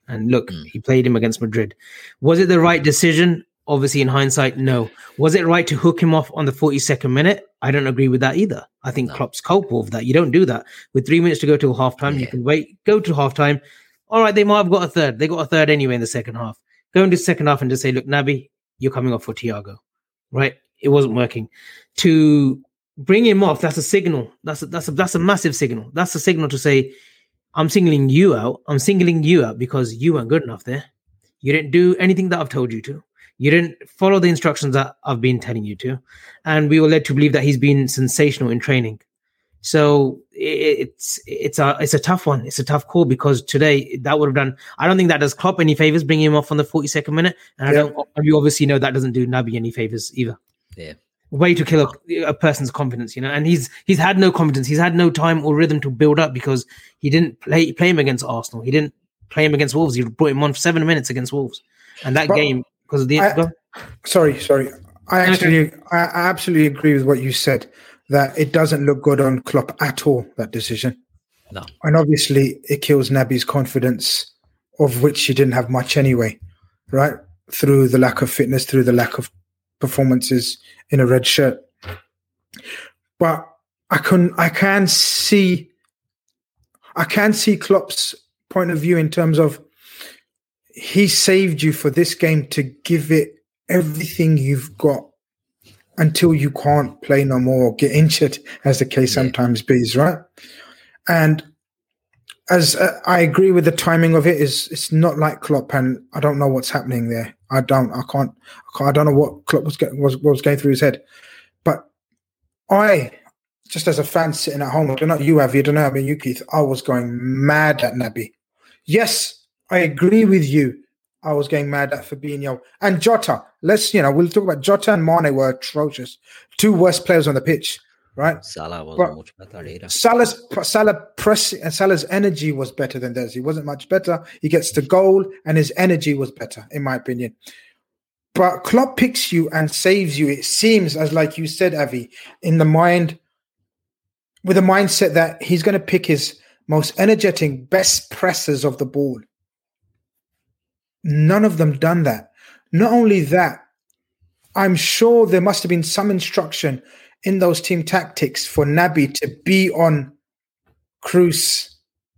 And look, mm. he played him against Madrid. Was it the right decision? Obviously, in hindsight, no. Was it right to hook him off on the 42nd minute? I don't agree with that either. I think no. Klopp's culpable of that. You don't do that. With three minutes to go till halftime, yeah. you can wait, go to halftime. All right, they might have got a third. They got a third anyway in the second half. Go into second half and just say, look, Naby, you're coming off for Thiago. Right? It wasn't working. To bring him off, that's a signal. That's a, that's a, that's a massive signal. That's a signal to say, I'm singling you out. I'm singling you out because you weren't good enough there. You didn't do anything that I've told you to. You didn't follow the instructions that I've been telling you to. And we were led to believe that he's been sensational in training. So it's it's a it's a tough one. It's a tough call because today that would have done. I don't think that does Klopp any favors bringing him off on the forty second minute, and yeah. I don't. You obviously know that doesn't do Naby any favors either. Yeah, way to kill a, a, person's confidence, you know. And he's he's had no confidence. He's had no time or rhythm to build up because he didn't play play him against Arsenal. He didn't play him against Wolves. He brought him on for seven minutes against Wolves, and that but game because of the. I, sorry, sorry. I actually I absolutely agree with what you said that it doesn't look good on Klopp at all, that decision. No. And obviously it kills Naby's confidence, of which he didn't have much anyway, right? Through the lack of fitness, through the lack of performances in a red shirt. But I can I can see I can see Klopp's point of view in terms of he saved you for this game to give it everything you've got until you can't play no more or get injured, as the case yeah. sometimes is, right? And as uh, I agree with the timing of it, is it's not like Klopp, and I don't know what's happening there. I don't, I can't, I, can't, I don't know what Klopp was, getting, was was going through his head. But I, just as a fan sitting at home, I don't know you have, you don't know, I mean you Keith, I was going mad at Naby. Yes, I agree with you I was getting mad at Fabinho and Jota. Let's you know we'll talk about Jota and Mane were atrocious, two worst players on the pitch, right? Salah wasn't but much better either. Salah's Salah press and Salah's energy was better than theirs. He wasn't much better. He gets the goal and his energy was better, in my opinion. But Klopp picks you and saves you. It seems as like you said, Avi, in the mind with a mindset that he's going to pick his most energetic, best pressers of the ball None of them done that. Not only that, I'm sure there must have been some instruction in those team tactics for Naby to be on Kroos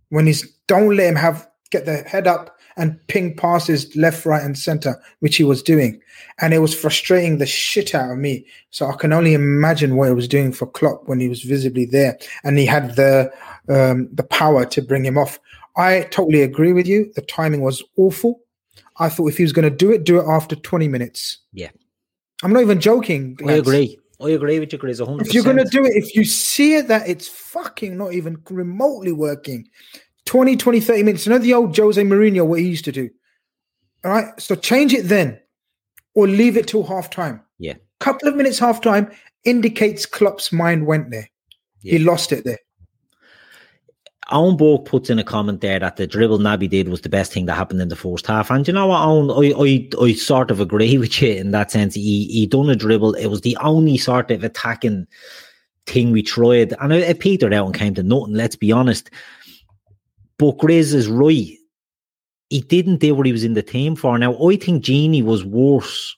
when he's don't let him have get the head up and ping passes left, right, and center, which he was doing. And it was frustrating the shit out of me. So I can only imagine what it was doing for Klopp when he was visibly there and he had the um, the power to bring him off. I totally agree with you. The timing was awful. I thought if he was going to do it, do it after 20 minutes. Yeah. I'm not even joking. I agree. I agree with you, Chris. 100%. If you're going to do it, if you see it that it's fucking not even remotely working, 20, 20, 30 minutes. You know the old Jose Mourinho, what he used to do? All right. So change it then or leave it till half time. Yeah. Couple of minutes half time indicates Klopp's mind went there. Yeah. He lost it there. Owen Borg puts in a comment there that the dribble Naby did was the best thing that happened in the first half. And you know what, Owen, I, I, I sort of agree with you in that sense. He, he done a dribble. It was the only sort of attacking thing we tried. And it, it petered out and came to nothing, let's be honest. But Grizz is right. He didn't do what he was in the team for. Now, I think Gini was worse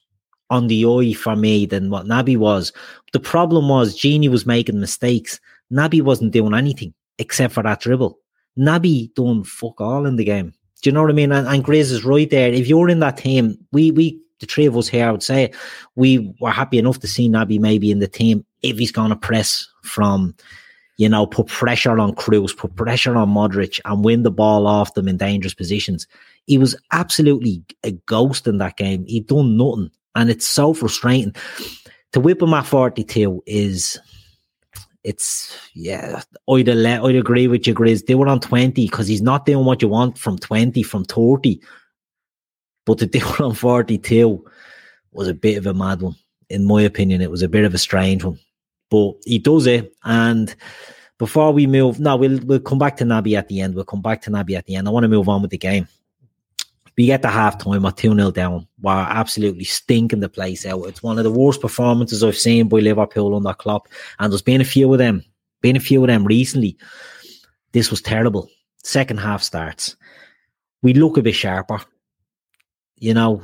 on the eye for me than what Naby was. The problem was Gini was making mistakes. Naby wasn't doing anything except for that dribble. Naby done fuck all in the game. Do you know what I mean? And, and is right there. If you're in that team, we we the three of us here, I would say we were happy enough to see Naby maybe in the team if he's going to press from, you know, put pressure on Kroos, put pressure on Modric, and win the ball off them in dangerous positions. He was absolutely a ghost in that game. He done nothing, and it's so frustrating. To whip him at forty two is it's yeah, I'd, I'd agree with you, Grizz. They were on 20 because he's not doing what you want from 20, from 30. But do it on 42 was a bit of a mad one. In my opinion, it was a bit of a strange one. But he does it. And before we move, no, we'll we'll come back to Naby at the end. We'll come back to Naby at the end. I want to move on with the game. We get to half time, we're 2 0 down. We're absolutely stinking the place out. It's one of the worst performances I've seen by Liverpool under Klopp. And there's been a few of them, been a few of them recently. This was terrible. Second half starts. We look a bit sharper. You know,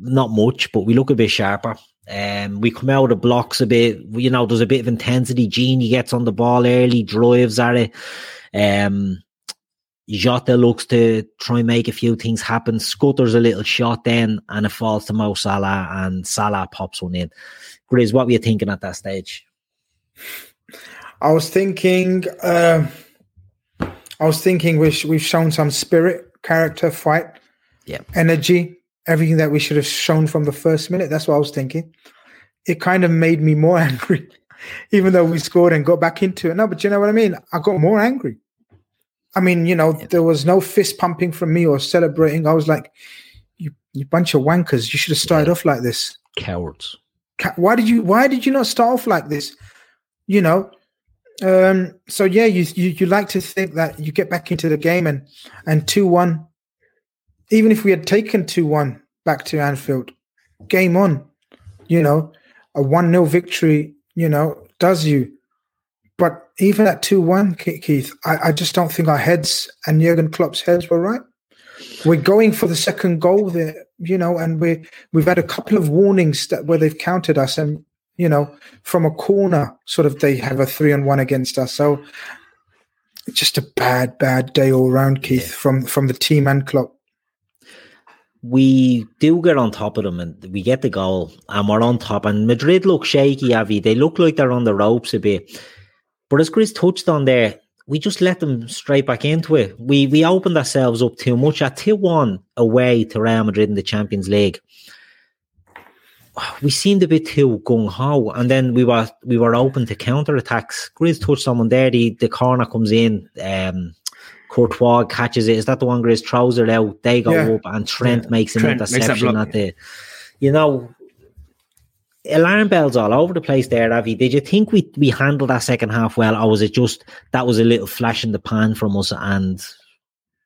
not much, but we look a bit sharper. Um, we come out of blocks a bit. You know, there's a bit of intensity. Gini gets on the ball early, drives at it. Um, Jota looks to try and make a few things happen. Scutters a little shot then, and it falls to Mo Salah, and Salah pops one in. Grizz, what were you thinking at that stage? I was thinking, uh, I was thinking we've, we've shown some spirit, character, fight, yeah, energy, everything that we should have shown from the first minute. That's what I was thinking. It kind of made me more angry, even though we scored and got back into it. No, but you know what I mean? I got more angry. I mean, you know, there was no fist pumping from me or celebrating. I was like, you, you bunch of wankers. You should have started yeah. off like this. Cowards. Why did you, why did you not start off like this? You know, um, so yeah, you, you, you like to think that you get back into the game and, and 2 1, even if we had taken 2 1 back to Anfield, game on, you know, a 1 0 victory, you know, does you even at 2 1, Keith, I, I, just don't think our heads and Jurgen Klopp's heads were right. We're going for the second goal there, you know, and we we've had a couple of warnings that where they've counted us, and you know, from a corner, sort of they have a three and one against us. So just a bad, bad day all around, Keith, yeah. from from the team and Klopp. We do get on top of them and we get the goal and we're on top. And Madrid look shaky, Avi. They look like they're on the ropes a bit. But as Chris touched on there, we just let them straight back into it. We we opened ourselves up too much at 2 1 away to Real Madrid in the Champions League. We seemed a bit too gung ho, and then we were we were open to counter attacks. Grizz touched someone there. The the corner comes in. Um, Courtois catches it. Is that the one Grizz throws it out? They go yeah. up, and Trent yeah. makes an Trent interception makes at the. You know, alarm bells all over the place there, Avi. Did you think we we handled that second half well, or was it just that was a little flash in the pan from us and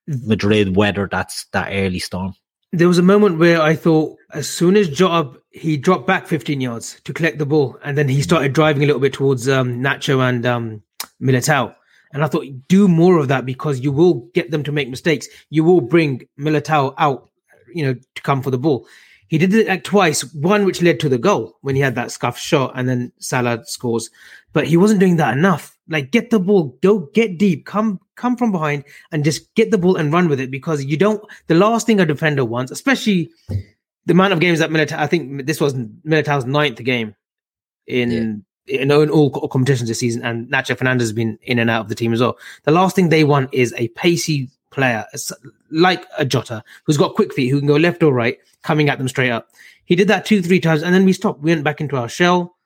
Madrid weathered that that early storm? There was a moment where I thought, as soon as Job he dropped back 15 yards to collect the ball, and then he started driving a little bit towards um, Nacho and um, Militao. And I thought, do more of that because you will get them to make mistakes. You will bring Militao out, you know, to come for the ball. He did it like twice, one which led to the goal when he had that scuff shot and then Salah scores. But he wasn't doing that enough. Like get the ball, go get deep, come come from behind and just get the ball and run with it because you don't the last thing a defender wants, especially the amount of games that Militao I think this was Militao's ninth game in yeah. in, in all competitions this season and Nacho Fernandez has been in and out of the team as well. The last thing they want is a pacey player like a Jota who's got quick feet who can go left or right coming at them straight up. He did that two, three times, and then we stopped. We went back into our shell.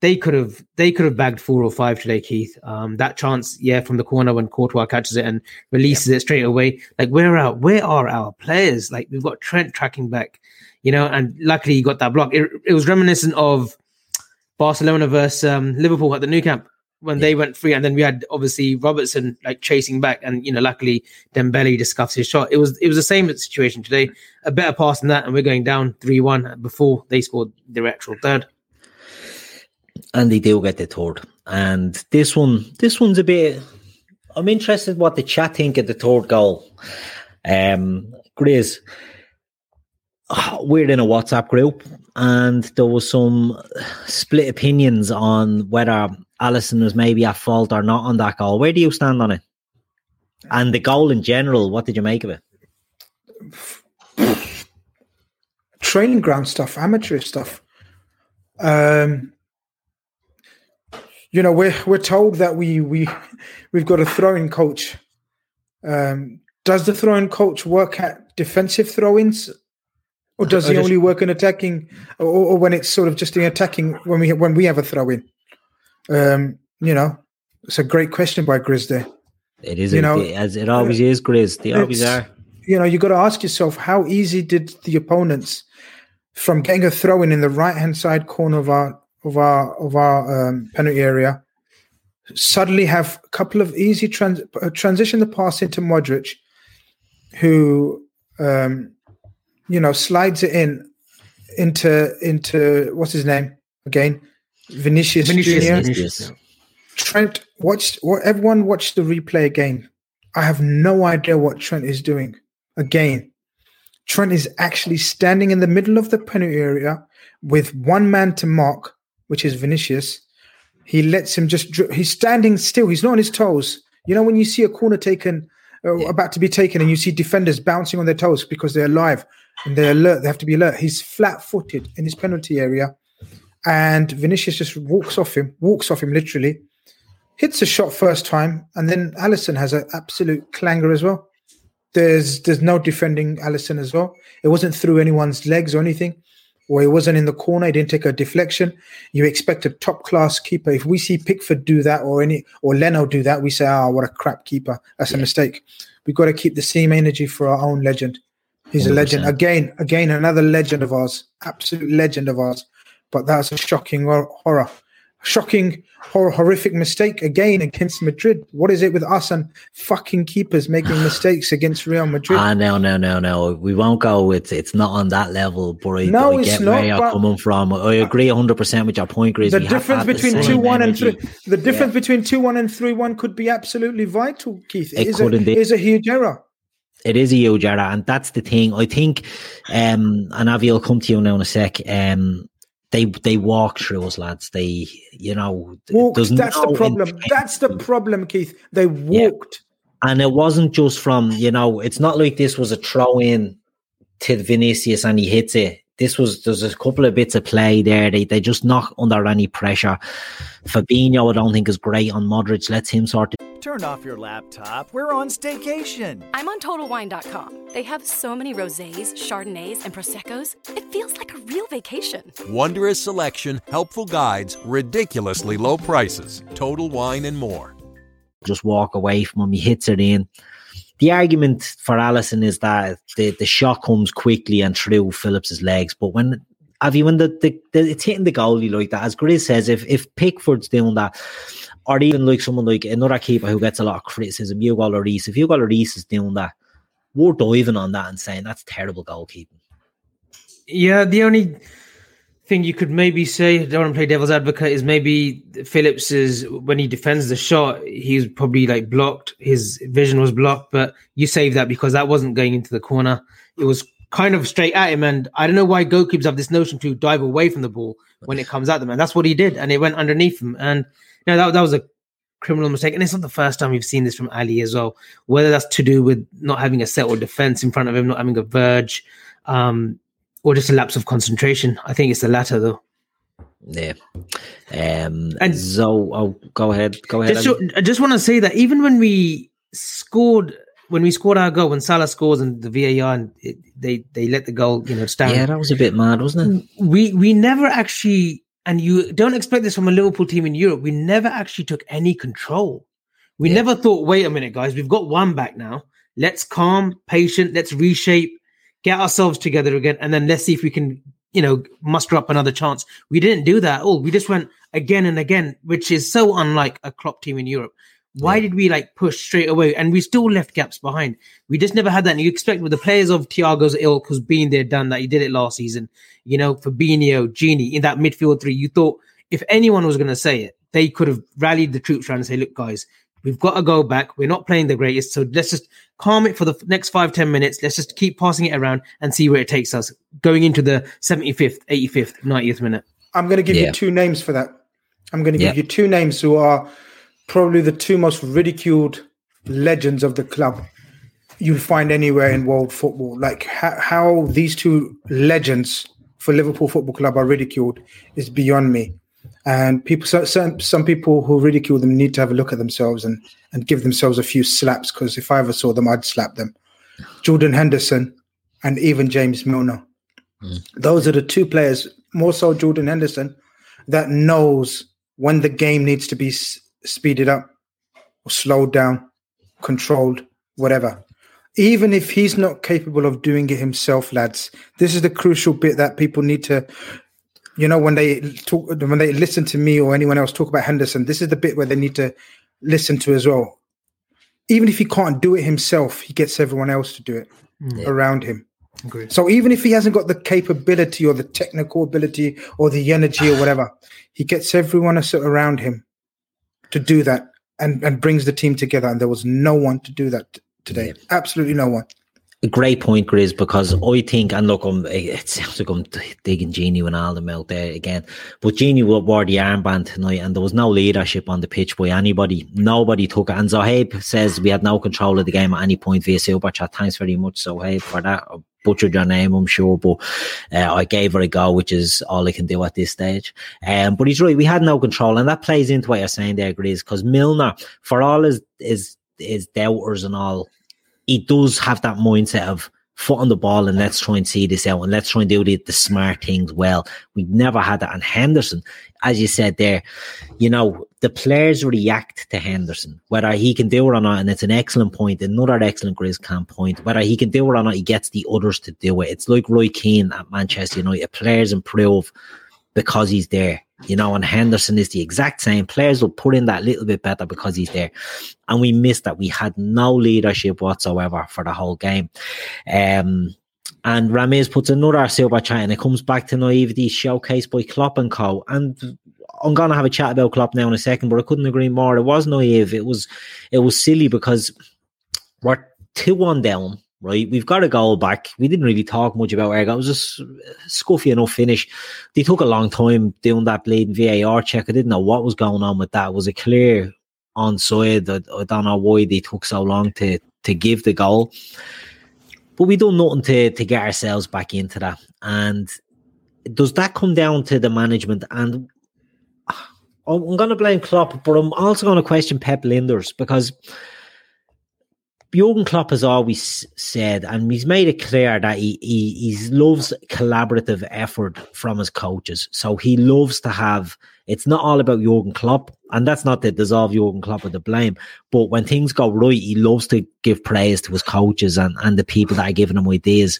They could have they could have bagged four or five today, Keith. Um, that chance, yeah, from the corner when Courtois catches it and releases yeah. it straight away. Like where are where are our players? Like we've got Trent tracking back, you know, and luckily he got that block. It, it was reminiscent of Barcelona versus um, Liverpool at the Nou Camp when yeah. they went free, and then we had obviously Robertson like chasing back, and you know, luckily Dembele discussed his shot. It was it was the same situation today, a better pass than that, and we're going down three one before they scored their actual third. And they do get the third, and this one, this one's a bit. I'm interested what the chat think of the third goal. Um, Grizz, we're in a WhatsApp group, and there was some split opinions on whether Alisson was maybe at fault or not on that goal. Where do you stand on it? And the goal in general, what did you make of it? Training ground stuff, amateur stuff. Um, you know, we're we're told that we we we've got a throwing coach. Um, does the throwing coach work at defensive throw-ins, or does he only work in attacking, or, or when it's sort of just in attacking when we when we have a throw-in? Um, you know, it's a great question by Grizz. It is, you know, as it always is, Grizz. They always are. You know, you got to ask yourself how easy did the opponents from getting a throw in in the right hand side corner of our of our of our um, penalty area suddenly have a couple of easy trans- uh, transition the pass into Modric, who um, you know slides it in into into what's his name again, Vinicius, Vinicius, Junior. Vinicius. Trent watched. What everyone watched the replay again. I have no idea what Trent is doing. Again, Trent is actually standing in the middle of the penalty area with one man to mark, which is Vinicius. He lets him just. dri- He's standing still. He's not on his toes. You know when you see a corner taken, uh, about to be taken, and you see defenders bouncing on their toes because they're alive and they're alert. They have to be alert. He's flat-footed in his penalty area, and Vinicius just walks off him. Walks off him literally hits a shot first time, and then Alisson has an absolute clanger as well. There's there's no defending Alisson as well. It wasn't through anyone's legs or anything, or it wasn't in the corner. He didn't take a deflection. You expect a top class keeper. If we see Pickford do that or any or Leno do that, we say, "Oh, what a crap keeper! That's a mistake." We've got to keep the same energy for our own legend. He's a legend again, again, another legend of ours, absolute legend of ours. But that's a shocking horror shocking, hor- horrific mistake again against Madrid. What is it with us and fucking keepers making mistakes against Real Madrid? Ah, no, no, no, no. We won't go. It's it's not on that level, but I, No, it's get not, where you're coming from. I agree 100 percent with your point, Grizz. the We difference between two one and three, the difference between two one and three one could be absolutely vital. Keith, It is could a, indeed. is a huge error. It is a huge error, and that's the thing. I think, um, and Avi will come to you now in a sec. Um, they they walk through us, lads. They, you know, Walked. That's no the problem. That's the problem, Keith. They walked. and it wasn't just from you know it's not like this was a throw in to Vinicius and he hits it this was there's a couple of bits of play there they they just not under any pressure Fabinho I don't think is great on Modric. Let's him sort of Turn off your laptop. We're on staycation. I'm on TotalWine.com. They have so many rosés, chardonnays, and proseccos. It feels like a real vacation. Wondrous selection, helpful guides, ridiculously low prices, total wine and more. just walk away from him he hits it in the argument for Alisson is that the, the shot comes quickly and through Phillips's legs but when have you when the, the, the it's hitting the goalie like that. As Grizz says if if Pickford's doing that or even like someone like another keeper who gets a lot of criticism Hugo Lloris if Hugo Lloris is doing that we're diving on that and saying that's terrible goalkeeping. Yeah, the only thing you could maybe say, I don't want to play devil's advocate, is maybe Phillips is when he defends the shot, he's probably like blocked. His vision was blocked, but you save that because that wasn't going into the corner. It was kind of straight at him, and I don't know why goalkeepers have this notion to dive away from the ball when it comes at them, and that's what he did, and it went underneath him, and you know that that was a criminal mistake, and it's not the first time we've seen this from Ali as well. Whether that's to do with not having a settled defense in front of him, not having a verge, um, or just a lapse of concentration. I think it's the latter, though. yeah um and so oh go ahead go ahead Just, Ali. I just want to say that even when we scored, when we scored our goal, when Salah scores and the VAR and it, they they let the goal, you know, stand. yeah that was a bit mad wasn't it we we never actually, and you don't expect this from a Liverpool team in Europe. We never actually took any control. We never thought, wait a minute, guys, we've got one back now. Let's calm, patient. Let's reshape, get ourselves together again, and then let's see if we can, you know, muster up another chance. We didn't do that at all. We just went again and again, which is so unlike a Klopp team in Europe. Why did we like push straight away? And we still left gaps behind. We just never had that. And you expect with the players of Thiago's ilk who's been there, done that. He did it last season. You know, Fabinho, Gini in that midfield three. You thought if anyone was going to say it, they could have rallied the troops around and say, "Look, guys, we've got to go back. We're not playing the greatest, so let's just calm it for the next five ten minutes. Let's just keep passing it around and see where it takes us." Going into the seventy fifth, eighty fifth, ninetieth minute. I'm going to give Yeah. you two names for that. I'm going to give Yeah. you two names who are probably the two most ridiculed legends of the club you'll find anywhere in world football. Like how, how these two legends for Liverpool Football Club are ridiculed is beyond me. And people, so- some some people who ridicule them need to have a look at themselves and and give themselves a few slaps. Because if I ever saw them, I'd slap them. Jordan Henderson and even James Milner. Hmm. Those are the two players, more so Jordan Henderson, that knows when the game needs to be s- speeded up or slowed down, controlled, whatever. Even if he's not capable of doing it himself, lads, this is the crucial bit that people need to you know, when they talk, when they listen to me or anyone else talk about Henderson, this is the bit where they need to listen to as well. Even if he can't do it himself, he gets everyone else to do it Mm. around him. Agreed. So even if he hasn't got the capability or the technical ability or the energy or whatever, he gets everyone else around him to do that and, and brings the team together. And there was no one to do that t- today. Absolutely no one. Great point, Grizz, because I think, and look, I'm, it sounds like I'm digging Gini and all out there again, but Gini wore the armband tonight and there was no leadership on the pitch by anybody. Nobody took it. And Zohaib says we had no control of the game at any point via super chat. Thanks very much, Zohaib, for that. I butchered your name, I'm sure, but uh, I gave her a go, which is all I can do at this stage. Um, but he's right, we had no control, and that plays into what you're saying there, Grizz, because Milner, for all his, his, his doubters and all, he does have that mindset of foot on the ball and let's try and see this out and let's try and do the, the smart things well. We've never had that. And Henderson, as you said there, you know, the players react to Henderson, whether he can do it or not. And it's an excellent point, another excellent Grizz camp point. Whether he can do it or not, he gets the others to do it. It's like Roy Keane at Manchester United. Players improve because he's there. You know, and Henderson is the exact same. Players will put in that little bit better because he's there. And we missed that. We had no leadership whatsoever for the whole game. Um, and Ramirez puts another silver chat and it comes back to naivety showcased by Klopp and Co. And I'm gonna have a chat about Klopp now in a second, but I couldn't agree more. It was naive. It was it was silly because we're two one down right? We've got a goal back. We didn't really talk much about Ergo. It was just scuffy enough finish. They took a long time doing that bleeding VAR check. I didn't know what was going on with that. It was a clear onside. I, I don't know why they took so long to to give the goal. But we done nothing to to get ourselves back into that. And does that come down to the management? And I'm going to blame Klopp, but I'm also going to question Pep Lijnders because Jurgen Klopp has always said, and he's made it clear that he, he he loves collaborative effort from his coaches. So he loves to have. It's not all about Jurgen Klopp, and that's not to dissolve Jurgen Klopp of the blame. But when things go right, he loves to give praise to his coaches and and the people that are giving him ideas.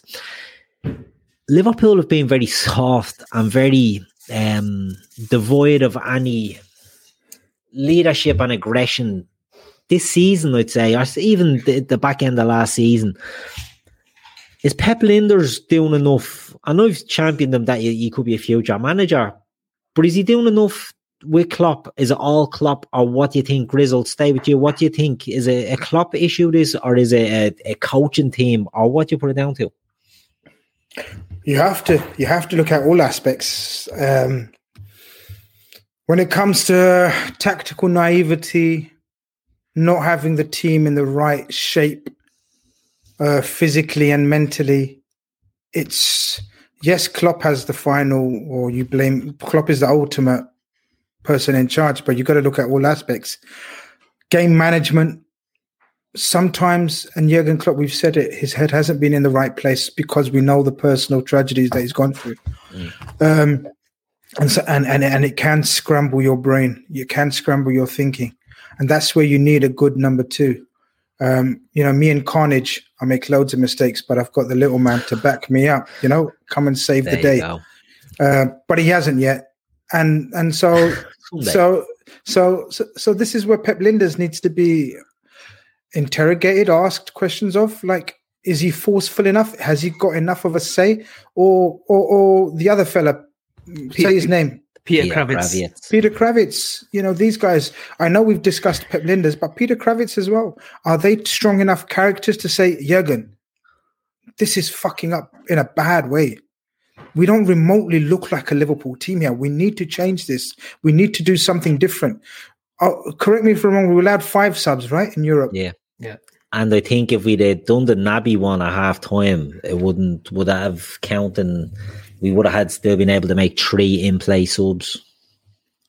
Liverpool have been very soft and very um, devoid of any leadership and aggression this season, I'd say, or even the, the back end of last season, is Pep Lijnders doing enough? I know I've championed him that he, he could be a future manager, but is he doing enough with Klopp? Is it all Klopp, or what do you think? Grizzle, stay with you. What do you think? Is it a Klopp issue, this, or is it a, a coaching team, or what do you put it down to? You have to you have to look at all aspects. Um, when it comes to tactical naivety, not having the team in the right shape uh, physically and mentally. It's yes, Klopp has the final, or you blame Klopp is the ultimate person in charge, but you've got to look at all aspects. Game management. Sometimes, and Jurgen Klopp, we've said it, his head hasn't been in the right place because we know the personal tragedies that he's gone through. Um, and, so, and, and, and it can scramble your brain. You can scramble your thinking and that's where you need a good number two. Um, you know, me and Carnage, I make loads of mistakes, but I've got the little man to back me up. You know, come and save There the day. Uh, but he hasn't yet, and and so so so so so this is where Pep Lijnders needs to be interrogated, asked questions of like. Is he forceful enough? Has he got enough of a say, or or, or the other fella? say his name. Peter Peter Krawietz. Krawietz. Peter Krawietz. You know, these guys, I know we've discussed Pep Lijnders, but Peter Krawietz as well. Are they strong enough characters to say, Jurgen, this is fucking up in a bad way? We don't remotely look like a Liverpool team here. We need to change this. We need to do something different. Oh, correct me if I'm wrong. We allowed five subs, right, in Europe? Yeah. Yeah. And I think if we'd had done the Naby one at half time, it wouldn't would have counted. We would have had still been able to make three in play subs.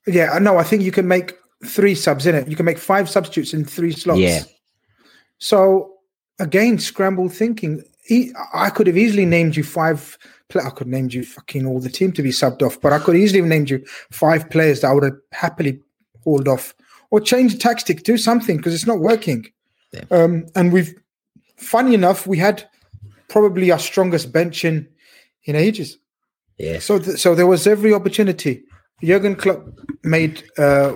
Yeah, I know. I think you can make three subs in it. You can make five substitutes in three slots. Yeah. So again, scrambled thinking. I could have easily named you five. I could have named you fucking all the team to be subbed off, but I could easily have named you five players that I would have happily hauled off or change the tactic, do something because it's not working. Um, and we've, funny enough, we had probably our strongest bench in in ages. Yeah. So, th- so there was every opportunity. Jurgen Klopp made uh,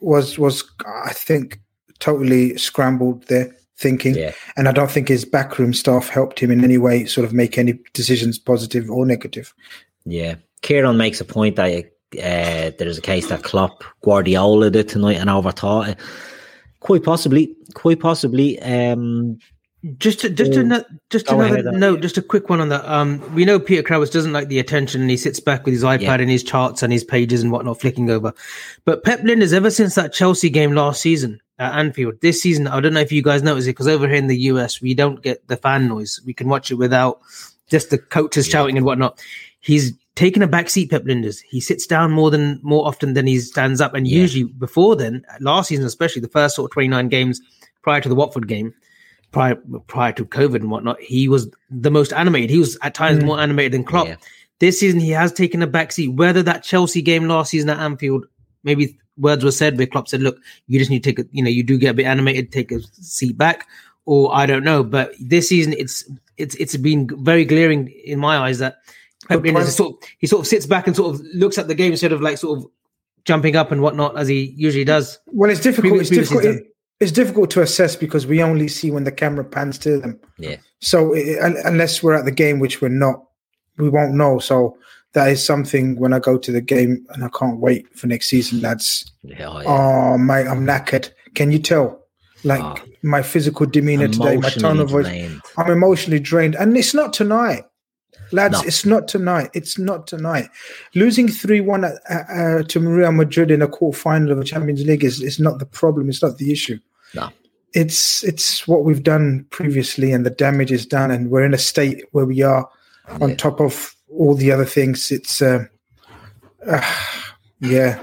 was was I think totally scrambled there thinking, Yeah. and I don't think his backroom staff helped him in any way, sort of make any decisions, positive or negative. Yeah. Kieran makes a point that uh, there's a case that Klopp Guardiola did tonight and overthought it. Quite possibly. Quite possibly. Um, Just to, just to, just another note, just a quick one on that. Um, we know Peter Krawietz doesn't like the attention, and he sits back with his iPad Yeah. and his charts and his pages and whatnot, flicking over. But Pep Lijnders, ever since that Chelsea game last season at Anfield, this season, I don't know if you guys noticed it because over here in the US, we don't get the fan noise. We can watch it without just the coaches shouting and whatnot. He's taken a back seat, Pep Lijnders. He sits down more than more often than he stands up, and usually before then, last season especially, the first sort of twenty nine games prior to the Watford game prior prior to COVID and whatnot, he was the most animated. He was at times Mm. more animated than Klopp. This season, he has taken a backseat. Whether that Chelsea game last season at Anfield, maybe words were said where Klopp said, "Look, you just need to take a, you know, you do get a bit animated, take a seat back," or I don't know. But this season, it's it's it's been very glaring in my eyes that Pep sort of, he sort of sits back and sort of looks at the game instead of like sort of jumping up and whatnot as he usually does. Well, it's difficult. Previous- it's difficult. It, it's difficult to assess because we only see when the camera pans to them. yeah. So i un- unless we're at the game, which we're not, we won't know. So that is something when I go to the game, and I can't wait for next season, lads. Yeah, oh, Oh, mate, I'm knackered. Can you tell? Like my physical demeanor today, my tone of voice. Drained. I'm emotionally drained, and it's not tonight, lads. No. It's not tonight. It's not tonight. Losing three one uh, uh, to Real Madrid in a quarter final of a Champions League is, is not the problem. It's not the issue. No. It's it's what we've done previously, and the damage is done, and we're in a state where we are on top of all the other things. It's uh, uh, yeah.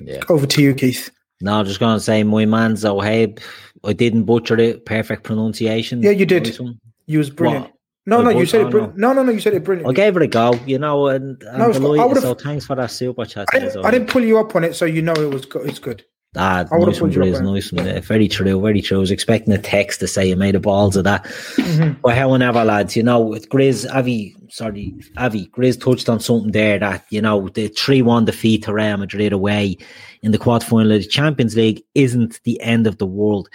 Yeah. Over to you, Keith. No, I'm just going to say, my man Zohaib, I didn't butcher it. Perfect pronunciation. Yeah, you did. You was brilliant. What? No, I no, you said oh, it. Brilliant. No, no, no, you said it brilliant. I gave it a go, you know, and I'm No, I delighted. would've- So thanks for that super chat. I didn't, I didn't pull you up on it, so you know it was go- it's good. Ah, nice one, nice one. Yeah, very true, very true. I was expecting a text to say you made a balls of that. Mhm. But however, lads, you know, with Grizz, Avi, sorry, Avi, Grizz touched on something there that, you know, the 3 1 defeat to Real Madrid away in the quarter final of the Champions League isn't the end of the world.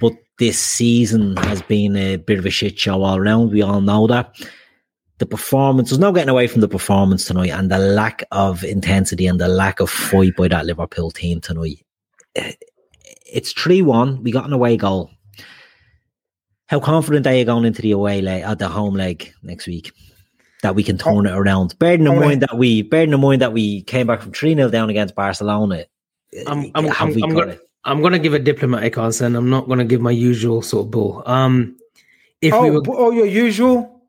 But this season has been a bit of a shit show all around. We all know that. The performance, there's no getting away from the performance tonight and the lack of intensity and the lack of fight by that Liverpool team tonight. Eh, It's 3 1. We got an away goal. How confident are you going into the away leg, at the home leg next week? That we can turn it around. Bearing in mind that we, bearing in mind that we came back from 3 0 down against Barcelona. I'm, I'm, have I'm, we I'm got gonna, it? I'm gonna give a diplomatic answer, and I'm not gonna give my usual sort of bull. Um, if oh, we were b- oh, your usual.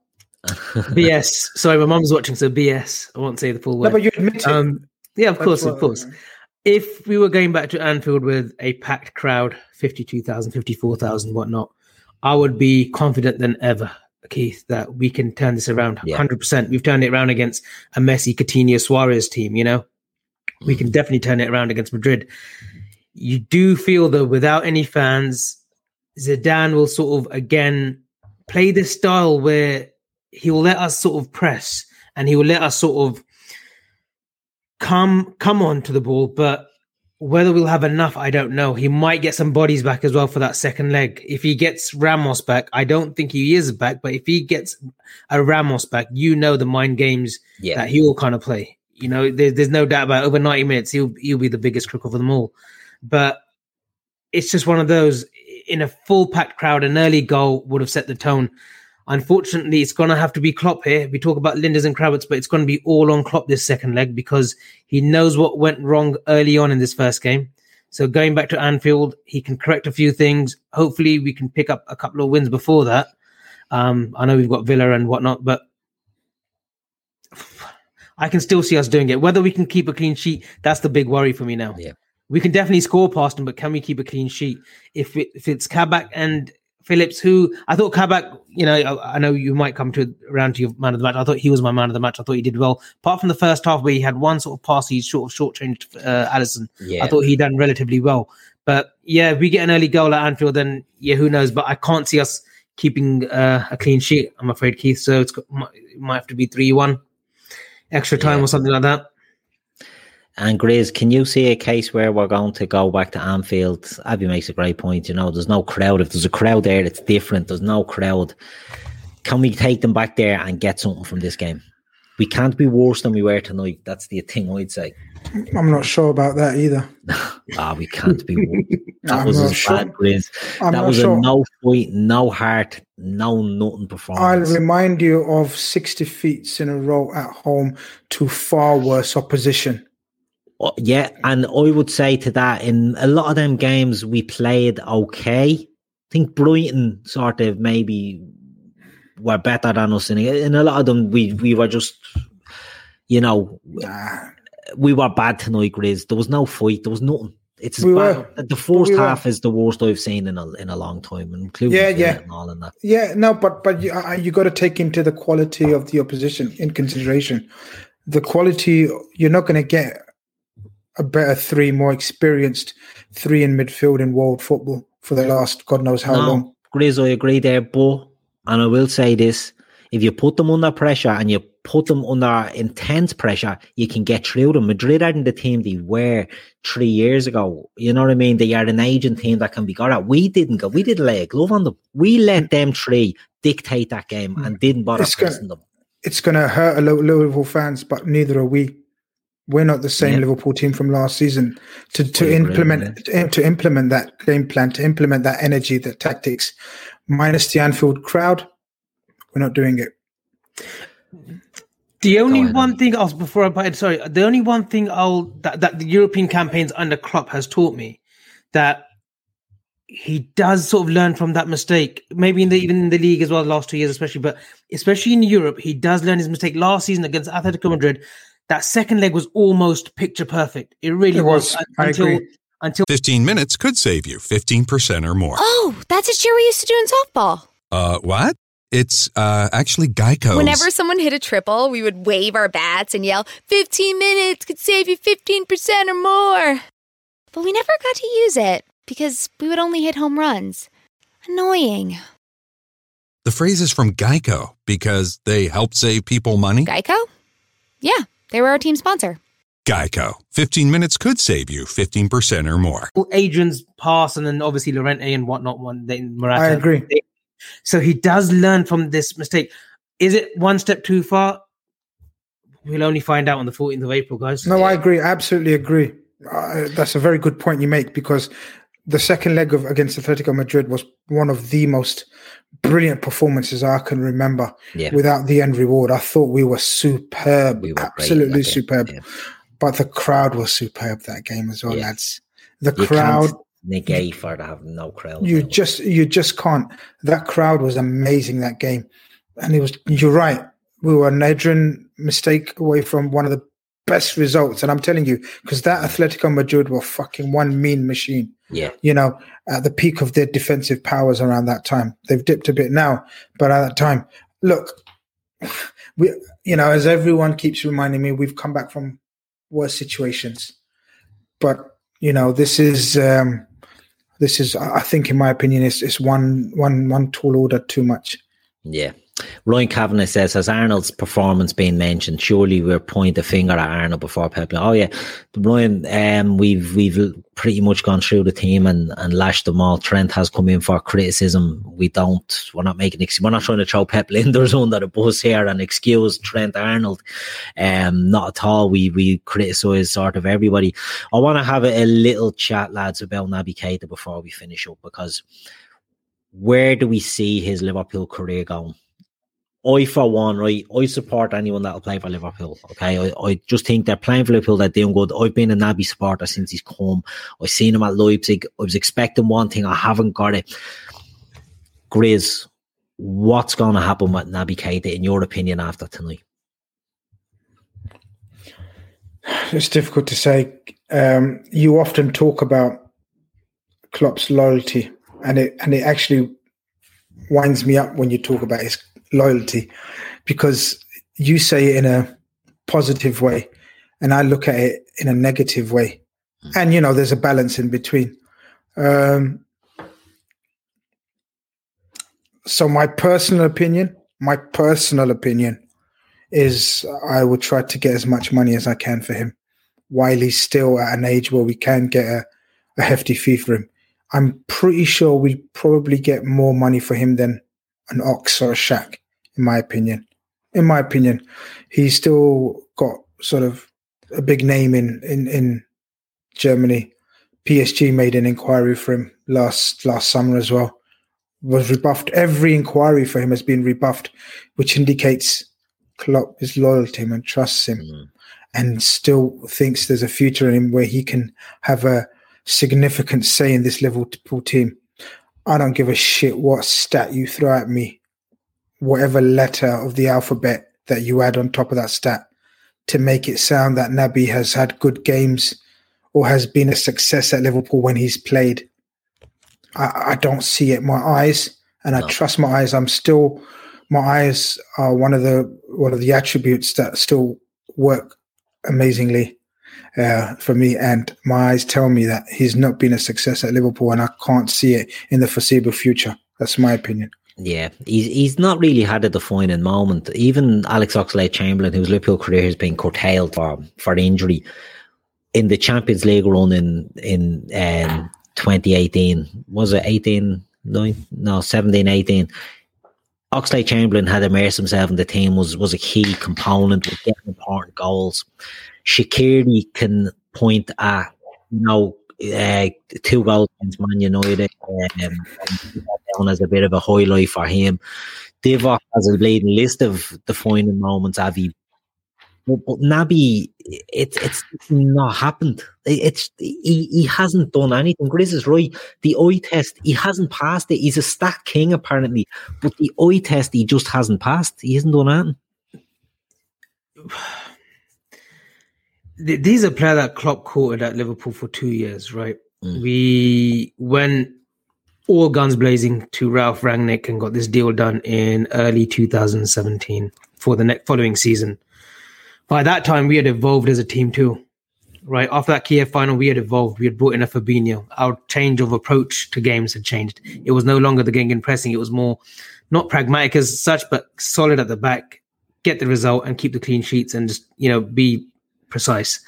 BS, sorry, my mum's watching, so BS. I won't say the full No, word. but you admit it. Um, yeah, of That's course, what- of course. If we were going back to Anfield with a packed crowd, 52,000, 54,000, whatnot, I would be confident than ever, Keith, that we can turn this around. Yeah. 100%. We've turned it around against a Messi, Coutinho, Suarez team, you know? We can definitely turn it around against Madrid. You do feel, though, without any fans, Zidane will sort of, again, play this style where he will let us sort of press and he will let us sort of come come on to the ball, but whether we'll have enough, I don't know. He might get some bodies back as well for that second leg. If he gets Ramos back, I don't think he is back, but if he gets a Ramos back, you know the mind games Yeah. that he will kind of play. You know, there, there's no doubt about it. over 90 minutes, he'll he'll be the biggest crook of them all. But it's just one of those in a full packed crowd, an early goal would have set the tone. Unfortunately, it's going to have to be Klopp here. We talk about Lijnders and Krawietz, but it's going to be all on Klopp this second leg because he knows what went wrong early on in this first game. So going back to Anfield, he can correct a few things. Hopefully, we can pick up a couple of wins before that. Um, I know we've got Villa and whatnot, but I can still see us doing it. Whether we can keep a clean sheet, that's the big worry for me now. Yeah. We can definitely score past them, but can we keep a clean sheet? If it, if it's Kabak and Phillips, who I thought Kabak, you know, I, I know you might come to around to your man of the match. I thought he was my man of the match. I thought he did well. Apart from the first half where he had one sort of pass, he sort of short changed uh, Alisson. Yeah. I thought he done relatively well. But yeah, if we get an early goal at Anfield, then yeah, who knows? But I can't see us keeping uh, a clean sheet. I'm afraid, Keith. So it's got- might, it might have to be three one. extra time Yeah. or something like that. And Grizz, can you see a case where we're going to go back to Anfield? Abby makes a great point. You know, there's no crowd. If there's a crowd there, it's different. There's no crowd. Can we take them back there and get something from this game? We can't be worse than we were tonight. That's the thing I'd say. I'm not sure about that either. Ah, we can't be worse. That I'm was as sure. bad, Grizz. I'm that was sure. a no fight, no heart, no nothing performance. I'll remind you of 60 feet in a row at home to far worse opposition. Yeah, and I would say to that, in a lot of them games, we played okay. I think Brighton sort of maybe were better than us. In, in a lot of them, we we were just, you know, we were bad tonight, Grizz. There was no fight. There was nothing. It's We were. The first We half is the worst I've seen in a in a long time, including Yeah, yeah. all in that. Yeah, no, but but you, uh, you got to take into the quality of the opposition in consideration. The quality you're not going to get a better three, more experienced three in midfield in world football for the last God knows how no, long. Grizz, I agree there, but and I will say this: if you put them under pressure and you put them under intense pressure, you can get through them. Madrid aren't the team they were three years ago. You know what I mean? They are an aging team that can be got at. We didn't go. We didn't lay a glove on them. We let them three dictate that game mm. and didn't bother It's gonna- pressing them. It's going to hurt a lot of Liverpool fans, but neither are we. We're not the same Yeah. Liverpool team from last season. To to I agree, implement to, to implement that game plan, to implement that energy, that tactics, minus the Anfield crowd, we're not doing it. The only one thing else before I buy it, sorry, the only one thing I'll that, that the European campaigns under Klopp has taught me that he does sort of learn from that mistake. Maybe in the even in the league as well, the last two years especially, but especially in Europe, he does learn his mistake. Last season against Atletico Madrid, that second leg was almost picture perfect. It really It was. un- I until agree. until 15 minutes could save you 15% or more. Oh, that's a cheer we used to do in softball. Uh, what? It's uh, actually Geico. Whenever someone hit a triple, we would wave our bats and yell, 15 minutes could save you 15% or more. But we never got to use it because we would only hit home runs. Annoying. The phrase is from Geico because they help save people money. Geico? Yeah, they were our team sponsor. Geico. 15 minutes could save you 15% or more. Adrian's pass and then obviously Llorente and whatnot. One then Morata. I agree. So he does learn from this mistake. Is it one step too far? We'll only find out on the 14th of April, guys. No, I agree. Absolutely agree. Uh, that's a very good point you make because the second leg of against Atletico Madrid was one of the most brilliant performances I can remember. Yeah. Without the end reward, I thought we were superb, We were absolutely superb. yeah. But the crowd was superb that game as well, Yeah. lads. The You crowd, negate for to have no crowd. you just you just can't. That crowd was amazing that game, and it was. You're right. We were an Adrian mistake away from one of the best results, and I'm telling you, because that mm. Atletico Madrid were fucking one mean machine. Yeah. You know, at the peak of their defensive powers around that time, they've dipped a bit now, but at that time, look, we, you know, as everyone keeps reminding me, we've come back from worse situations, but you know, this is. um this is, I think, in my opinion, is is one one one tall order too much. Yeah. Ryan Kavanagh says, has Arnold's performance been mentioned? Surely we're pointing the finger at Arnold before Pep. Oh yeah, Ryan, um, we've we've pretty much gone through the team and, and lashed them all. Trent has come in for criticism. We don't. We're not making. ex- We're not trying to throw Pep Lijnders under the bus here and excuse Trent Arnold. Um, not at all. We we criticise sort of everybody. I want to have a, a little chat, lads, about Naby Keita before we finish up because where do we see his Liverpool career going? I, for one, right, I support anyone that'll play for Liverpool. Okay, I, I just think they're playing for Liverpool. They're doing good. I've been a Naby supporter since he's come. I've seen him at Leipzig. I was expecting one thing. I haven't got it. Grizz, what's going to happen with Naby Keita, in your opinion, after tonight? It's difficult to say. Um, you often talk about Klopp's loyalty, and it and it actually winds me up when you talk about his loyalty, because you say it in a positive way, and I look at it in a negative way, and you know there's a balance in between. Um, so my personal opinion, my personal opinion, is I would try to get as much money as I can for him while he's still at an age where we can get a, a hefty fee for him. I'm pretty sure we probably get more money for him than an Ox or a Shaq, in my opinion. In my opinion, he's still got sort of a big name in in in Germany. PSG made an inquiry for him last last summer as well. Was rebuffed. Every inquiry for him has been rebuffed, which indicates Klopp is loyal to him and trusts him, mm. and still thinks there's a future in him where he can have a significant say in this Liverpool team. I don't give a shit what stat you throw at me, whatever letter of the alphabet that you add on top of that stat to make it sound that Naby has had good games or has been a success at Liverpool when he's played. I, I don't see it. My eyes, and no. I trust my eyes. I'm still my eyes are one of the one of the attributes that still work amazingly uh, for me. And my eyes tell me that he's not been a success at Liverpool, and I can't see it in the foreseeable future. That's my opinion. Yeah, he's he's not really had a defining moment. Even Alex Oxlade Chamberlain, whose Liverpool career has been curtailed for for injury, in the Champions League run in in um, 2018, was it 18? no, 17, 18. Oxlade Chamberlain had immersed himself in the team, was was a key component with getting important goals. Shaqiri can point at, you know, uh, two goals against Man United um, down as a bit of a highlight for him. Divock has a bleeding list of defining moments, Avi. But, but Naby, it's it's not happened. It's he, he hasn't done anything. Grizz is right. The eye test, he hasn't passed it. He's a stat king apparently, but the eye test, he just hasn't passed. He hasn't done anything. These are player that Klopp courted at Liverpool for two years, right? Mm. We went all guns blazing to Ralf Rangnick and got this deal done in early 2017 for the next following season. By that time, we had evolved as a team too, right? After that Kiev final, we had evolved. We had brought in a Fabinho. Our change of approach to games had changed. It was no longer the gang pressing. It was more not pragmatic as such, but solid at the back, get the result and keep the clean sheets and just, you know, be precise.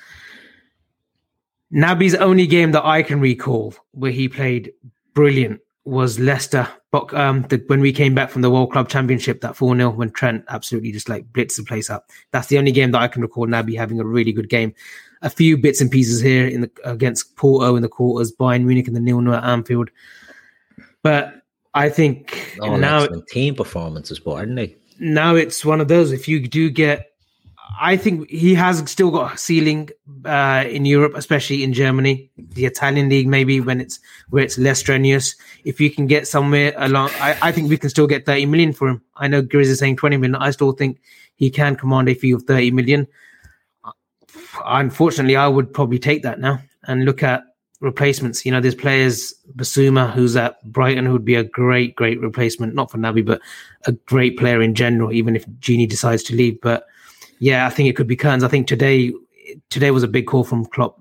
Naby's only game that I can recall where he played brilliant was Leicester. But um, the, when we came back from the World Club Championship, that 4 0, when Trent absolutely just like blitzed the place up. That's the only game that I can recall Naby having a really good game. A few bits and pieces here in the against Porto in the quarters, Bayern Munich in the nil nil at Anfield. But I think oh, now team performances, but aren't they? Now it's one of those. If you do get I think he has still got a ceiling uh, in Europe, especially in Germany, the Italian league, maybe when it's where it's less strenuous. If you can get somewhere along, I, I think we can still get 30 million for him. I know Grizz is saying 20 million. I still think he can command a fee of 30 million. Unfortunately, I would probably take that now and look at replacements. You know, there's players, Bissouma, who's at Brighton, who would be a great, great replacement, not for Naby, but a great player in general, even if Gini decides to leave. But yeah, I think it could be Kearns. I think today today was a big call from Klopp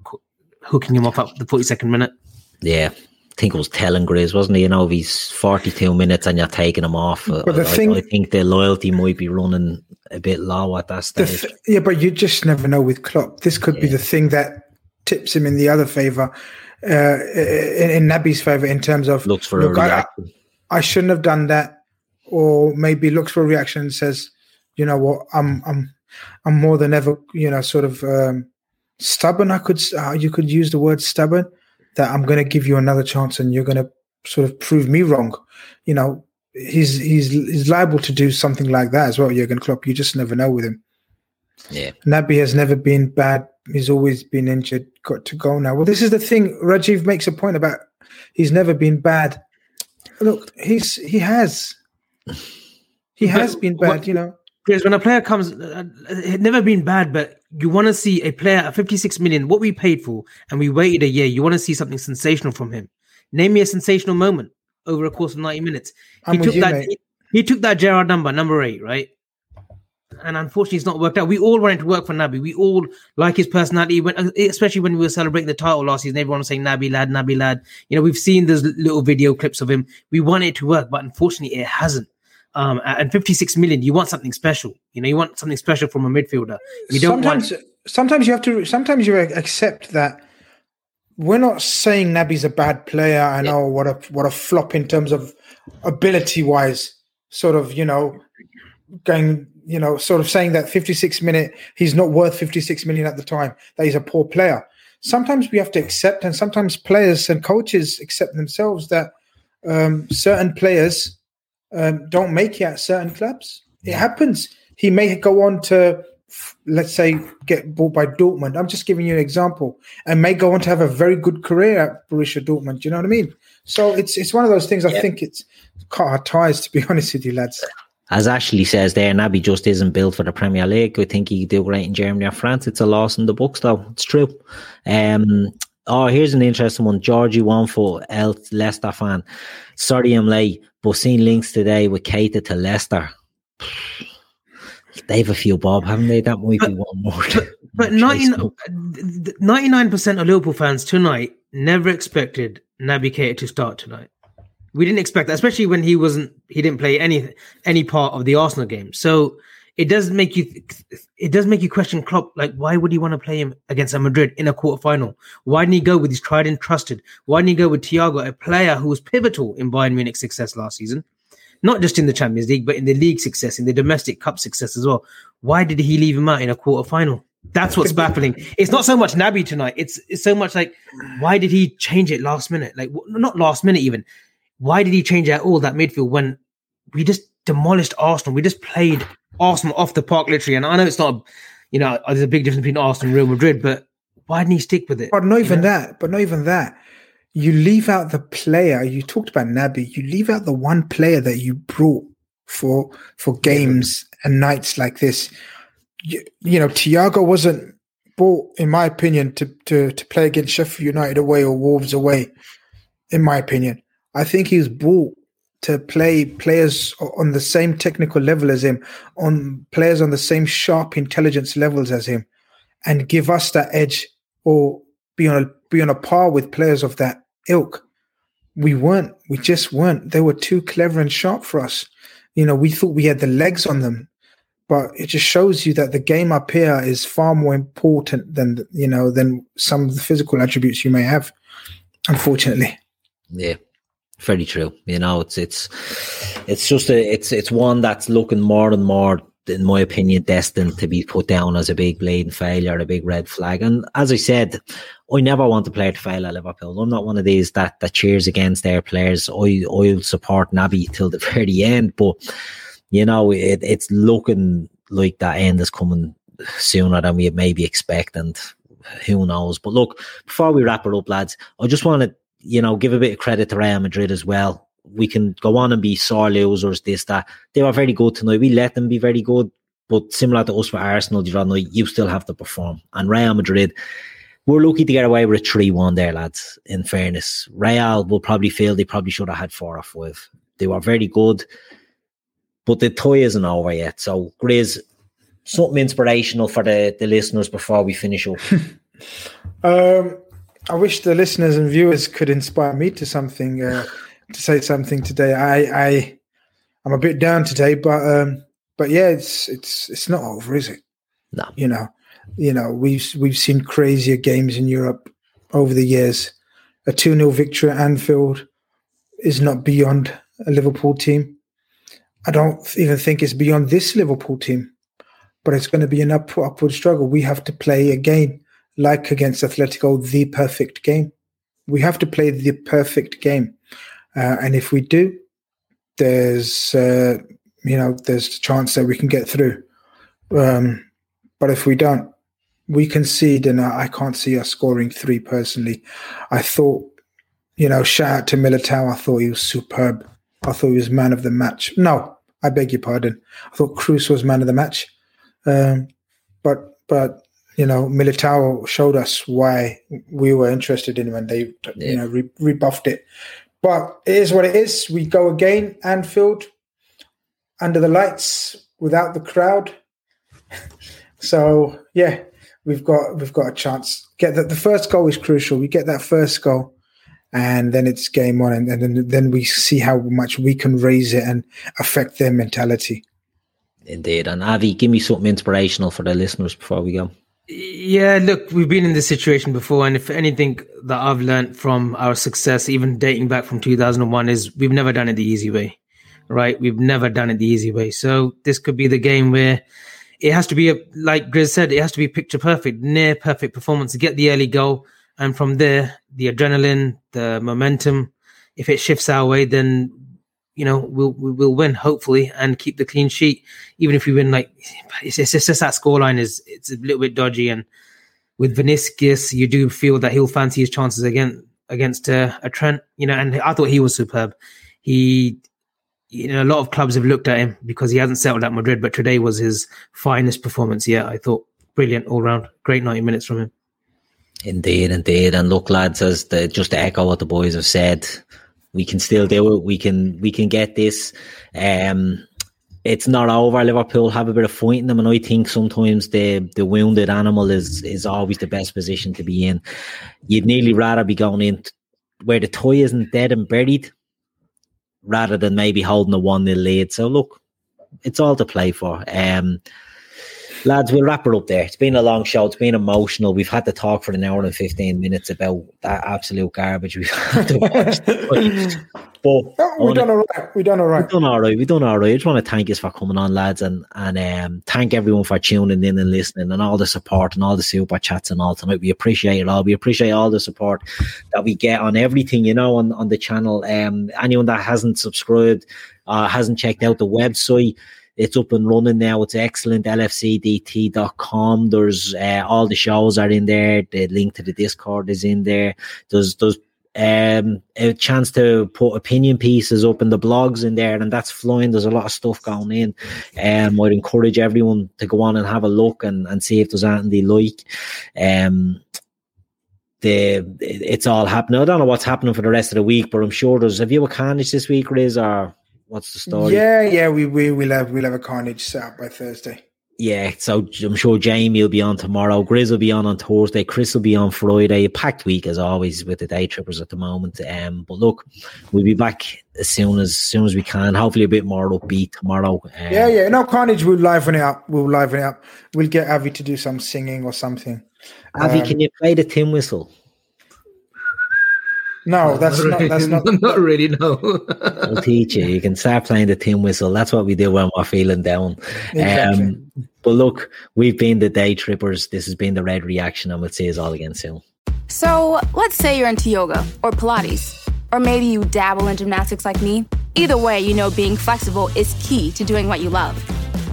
hooking him off up at the 42nd minute. Yeah. I think it was telling Grizz, wasn't he? You know, if he's 42 minutes and you're taking him off, but the I, thing, I, think the loyalty might be running a bit low at that stage. Th- yeah, but you just never know with Klopp. This could yeah. be the thing that tips him in the other favour, uh, in, in Naby's favour, in terms of looks for look, a reaction. I, I, shouldn't have done that, or maybe looks for a reaction and says, you know what, I'm I'm I'm more than ever, you know, sort of um, stubborn. I could, uh, you could use the word stubborn. That I'm going to give you another chance, and you're going to sort of prove me wrong. You know, he's he's he's liable to do something like that as well. Jurgen Klopp. You just never know with him. Yeah, Naby has never been bad. He's always been injured. Got to go now. Well, this is the thing. Rajiv makes a point about he's never been bad. Look, he's he has. He has been bad, what, you know. Because when a player comes, uh, it never been bad, but you want to see a player at 56 million, what we paid for, and we waited a year. You want to see something sensational from him. Name me a sensational moment over a course of 90 minutes. He took that. He, he, took that Gerrard number, number eight, right? And unfortunately, it's not worked out. We all wanted to work for Naby. We all like his personality, when, uh, especially when we were celebrating the title last season. Everyone was saying Naby lad, Naby lad. You know, we've seen those little video clips of him. We want it to work, but unfortunately, it hasn't. Um, and 56 million, you want something special. You know, you want something special from a midfielder. You don't sometimes, want. sometimes you have to. Sometimes you accept that we're not saying Naby's a bad player. I know what a what a flop in terms of ability wise. Sort of, you know, going, you know, sort of saying that 56 minute he's not worth 56 million at the time. That he's a poor player. Sometimes we have to accept, and sometimes players and coaches accept themselves that um, certain players um, don't make it at certain clubs. It happens. He may go on to let's say get bought by Dortmund. I'm just giving you an example, and may go on to have a very good career at Borussia Dortmund. Do you know what I mean? So it's it's one of those things. I think it's cut our ties, to be honest with you, lads. As Ashley says there, Naby just isn't built for the Premier League. I think he could do great in Germany or France. It's a loss in the books, though. It's true. Um, oh, here's an interesting one. Georgie Wanfo, El Leicester fan. Sorry I'm late, but seen links today with Keita to Leicester. They have a few bob, haven't they? That might be one more. But 99 percent of Liverpool fans tonight never expected Naby Keita to start tonight. We didn't expect that, especially when he wasn't. He didn't play any any part of the Arsenal game. So it does make you. It does make you question Klopp. Like, why would he want to play him against Madrid in a quarterfinal? Why didn't he go with his tried and trusted? Why didn't he go with Thiago, a player who was pivotal in Bayern Munich's success last season? not just in the Champions League, but in the league success, in the domestic cup success as well. Why did he leave him out in a quarter final? That's what's baffling. It's not so much Naby tonight. It's it's so much like, why did he change it last minute? Like not last minute even. Why did he change at all that midfield when we just demolished Arsenal? We just played Arsenal off the park literally. And I know it's not, you know, there's a big difference between Arsenal and Real Madrid, but why didn't he stick with it? But not even know? that. But not even that you leave out the player. You talked about Naby. You leave out the one player that you brought for for games yeah. and nights like this. You, you, know, Thiago wasn't bought, in my opinion, to, to to play against Sheffield United away or Wolves away. In my opinion, I think he was bought to play players on the same technical level as him, on players on the same sharp intelligence levels as him, and give us that edge or be on a be on a par with players of that ilk. We weren't. We just weren't. They were too clever and sharp for us. You know, we thought we had the legs on them, but it just shows you that the game up here is far more important than you know than some of the physical attributes you may have. Unfortunately. Yeah, very true. You know, it's it's it's just a it's it's one that's looking more and more in my opinion, destined to be put down as a big bleeding failure, a big red flag. And as I said, I never want a player to fail at Liverpool. I'm not one of these that that cheers against their players. I I'll support Naby till the very end, but you know, it, it's looking like that end is coming sooner than we maybe expect, and who knows. But look, before we wrap it up, lads, I just want to you know give a bit of credit to Real Madrid as well we can go on and be sore losers, this, that. They were very good tonight. We let them be very good. But similar to us for Arsenal other night, you still have to perform. And Real Madrid, we're lucky to get away with a 3 1 there, lads, in fairness. Real will probably feel they probably should have had four or five. They were very good, but the toy isn't over yet. So, Grizz, something inspirational for the, the listeners before we finish up. um, I wish the listeners and viewers could inspire me to something. Uh, to say something today. I I I'm a bit down today, but um, but yeah, it's it's it's not over, is it? No. You know, you know, we've we've seen crazier games in Europe over the years. A 2 0 victory at Anfield is not beyond a Liverpool team. I don't even think it's beyond this Liverpool team, but it's going to be an up, upward struggle. We have to play again, like against Atletico, the perfect game. We have to play the perfect game. Uh, and if we do, there's uh, you know there's a chance that we can get through. Um, but if we don't, we concede, and I, can't see us scoring three personally. I thought, you know, shout out to Militao. I thought he was superb. I thought he was man of the match. No, I beg your pardon. I thought Kroos was man of the match. Um, but but you know, Militao showed us why we were interested in him, and they yeah. you know re- rebuffed it. But it is what it is. We go again, Anfield, under the lights, without the crowd. so yeah, we've got we've got a chance. Get that the first goal is crucial. We get that first goal, and then it's game on, and, and then then we see how much we can raise it and affect their mentality. Indeed. And Avi, give me something inspirational for the listeners before we go. Yeah, look, we've been in this situation before, and if anything that I've learned from our success, even dating back from 2001, is we've never done it the easy way, right? We've never done it the easy way. So this could be the game where it has to be, a, like Grizz said, it has to be picture perfect, near perfect performance to get the early goal. And from there, the adrenaline, the momentum, if it shifts our way, then you know we'll we'll win hopefully and keep the clean sheet. Even if we win, like it's, it's just that scoreline is it's a little bit dodgy. And with Vinicius, you do feel that he'll fancy his chances again against uh, a Trent. You know, and I thought he was superb. He you know, a lot of clubs have looked at him because he hasn't settled at Madrid, but today was his finest performance yet. I thought brilliant all round, great ninety minutes from him. Indeed, indeed, and look, lads, as the just to echo what the boys have said, we can still do it. We can we can get this. Um, it's not over. Liverpool have a bit of fight in them, and I think sometimes the the wounded animal is is always the best position to be in. You'd nearly rather be going in where the toy isn't dead and buried, rather than maybe holding a one nil lead. So look, it's all to play for. Um, lads, we'll wrap it up there. It's been a long show. It's been emotional. We've had to talk for an hour and 15 minutes about that absolute garbage we've had to watch. but, but we done all right. We done all right. We done all right. We done all right. I just want to thank you for coming on, lads, and and um, thank everyone for tuning in and listening and all the support and all the super chats and all tonight. We appreciate it all. We appreciate all the support that we get on everything, you know, on, on the channel. Um, anyone that hasn't subscribed, uh, hasn't checked out the website, it's up and running now. It's excellent. LFCDT.com. There's uh, all the shows are in there. The link to the Discord is in there. There's there's um, a chance to put opinion pieces up in the blogs in there, and that's flying. There's a lot of stuff going in. Um, I'd encourage everyone to go on and have a look and, and see if there's anything they like. Um, the it's all happening. I don't know what's happening for the rest of the week, but I'm sure there's. Have you a carnage this week, Riz, or what's the story? Yeah, yeah, we we we'll have we'll have a carnage set up by Thursday. Yeah, so I'm sure Jamie will be on tomorrow. Grizz will be on on Thursday. Chris will be on Friday. A packed week as always with the day trippers at the moment. Um, but look, we'll be back as soon as, as soon as we can. Hopefully a bit more upbeat tomorrow. Um, yeah, yeah. No carnage. We'll liven it up. We'll liven it up. We'll get Avi to do some singing or something. Avi, um, can you play the tin whistle? No, that's not, not that's not not really no. I'll teach you. You can start playing the tin whistle. That's what we do when we're feeling down. Exactly. Um, but look, we've been the day trippers. This has been the red reaction, and we'll see us all again soon. So let's say you're into yoga or Pilates, or maybe you dabble in gymnastics like me. Either way, you know being flexible is key to doing what you love.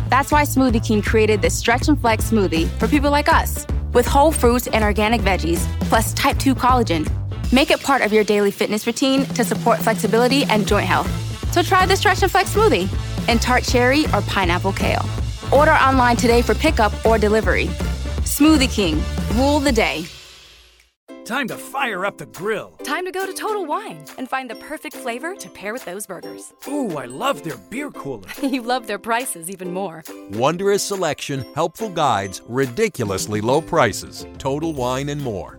That's why Smoothie King created the Stretch and Flex smoothie for people like us, with whole fruits and organic veggies, plus type 2 collagen Make it part of your daily fitness routine to support flexibility and joint health. So try the Stretch and Flex smoothie in tart cherry or pineapple kale. Order online today for pickup or delivery. Smoothie King, rule the day. Time to fire up the grill. Time to go to Total Wine and find the perfect flavor to pair with those burgers. Ooh, I love their beer cooler. you love their prices even more. Wondrous selection, helpful guides, ridiculously low prices. Total Wine and more.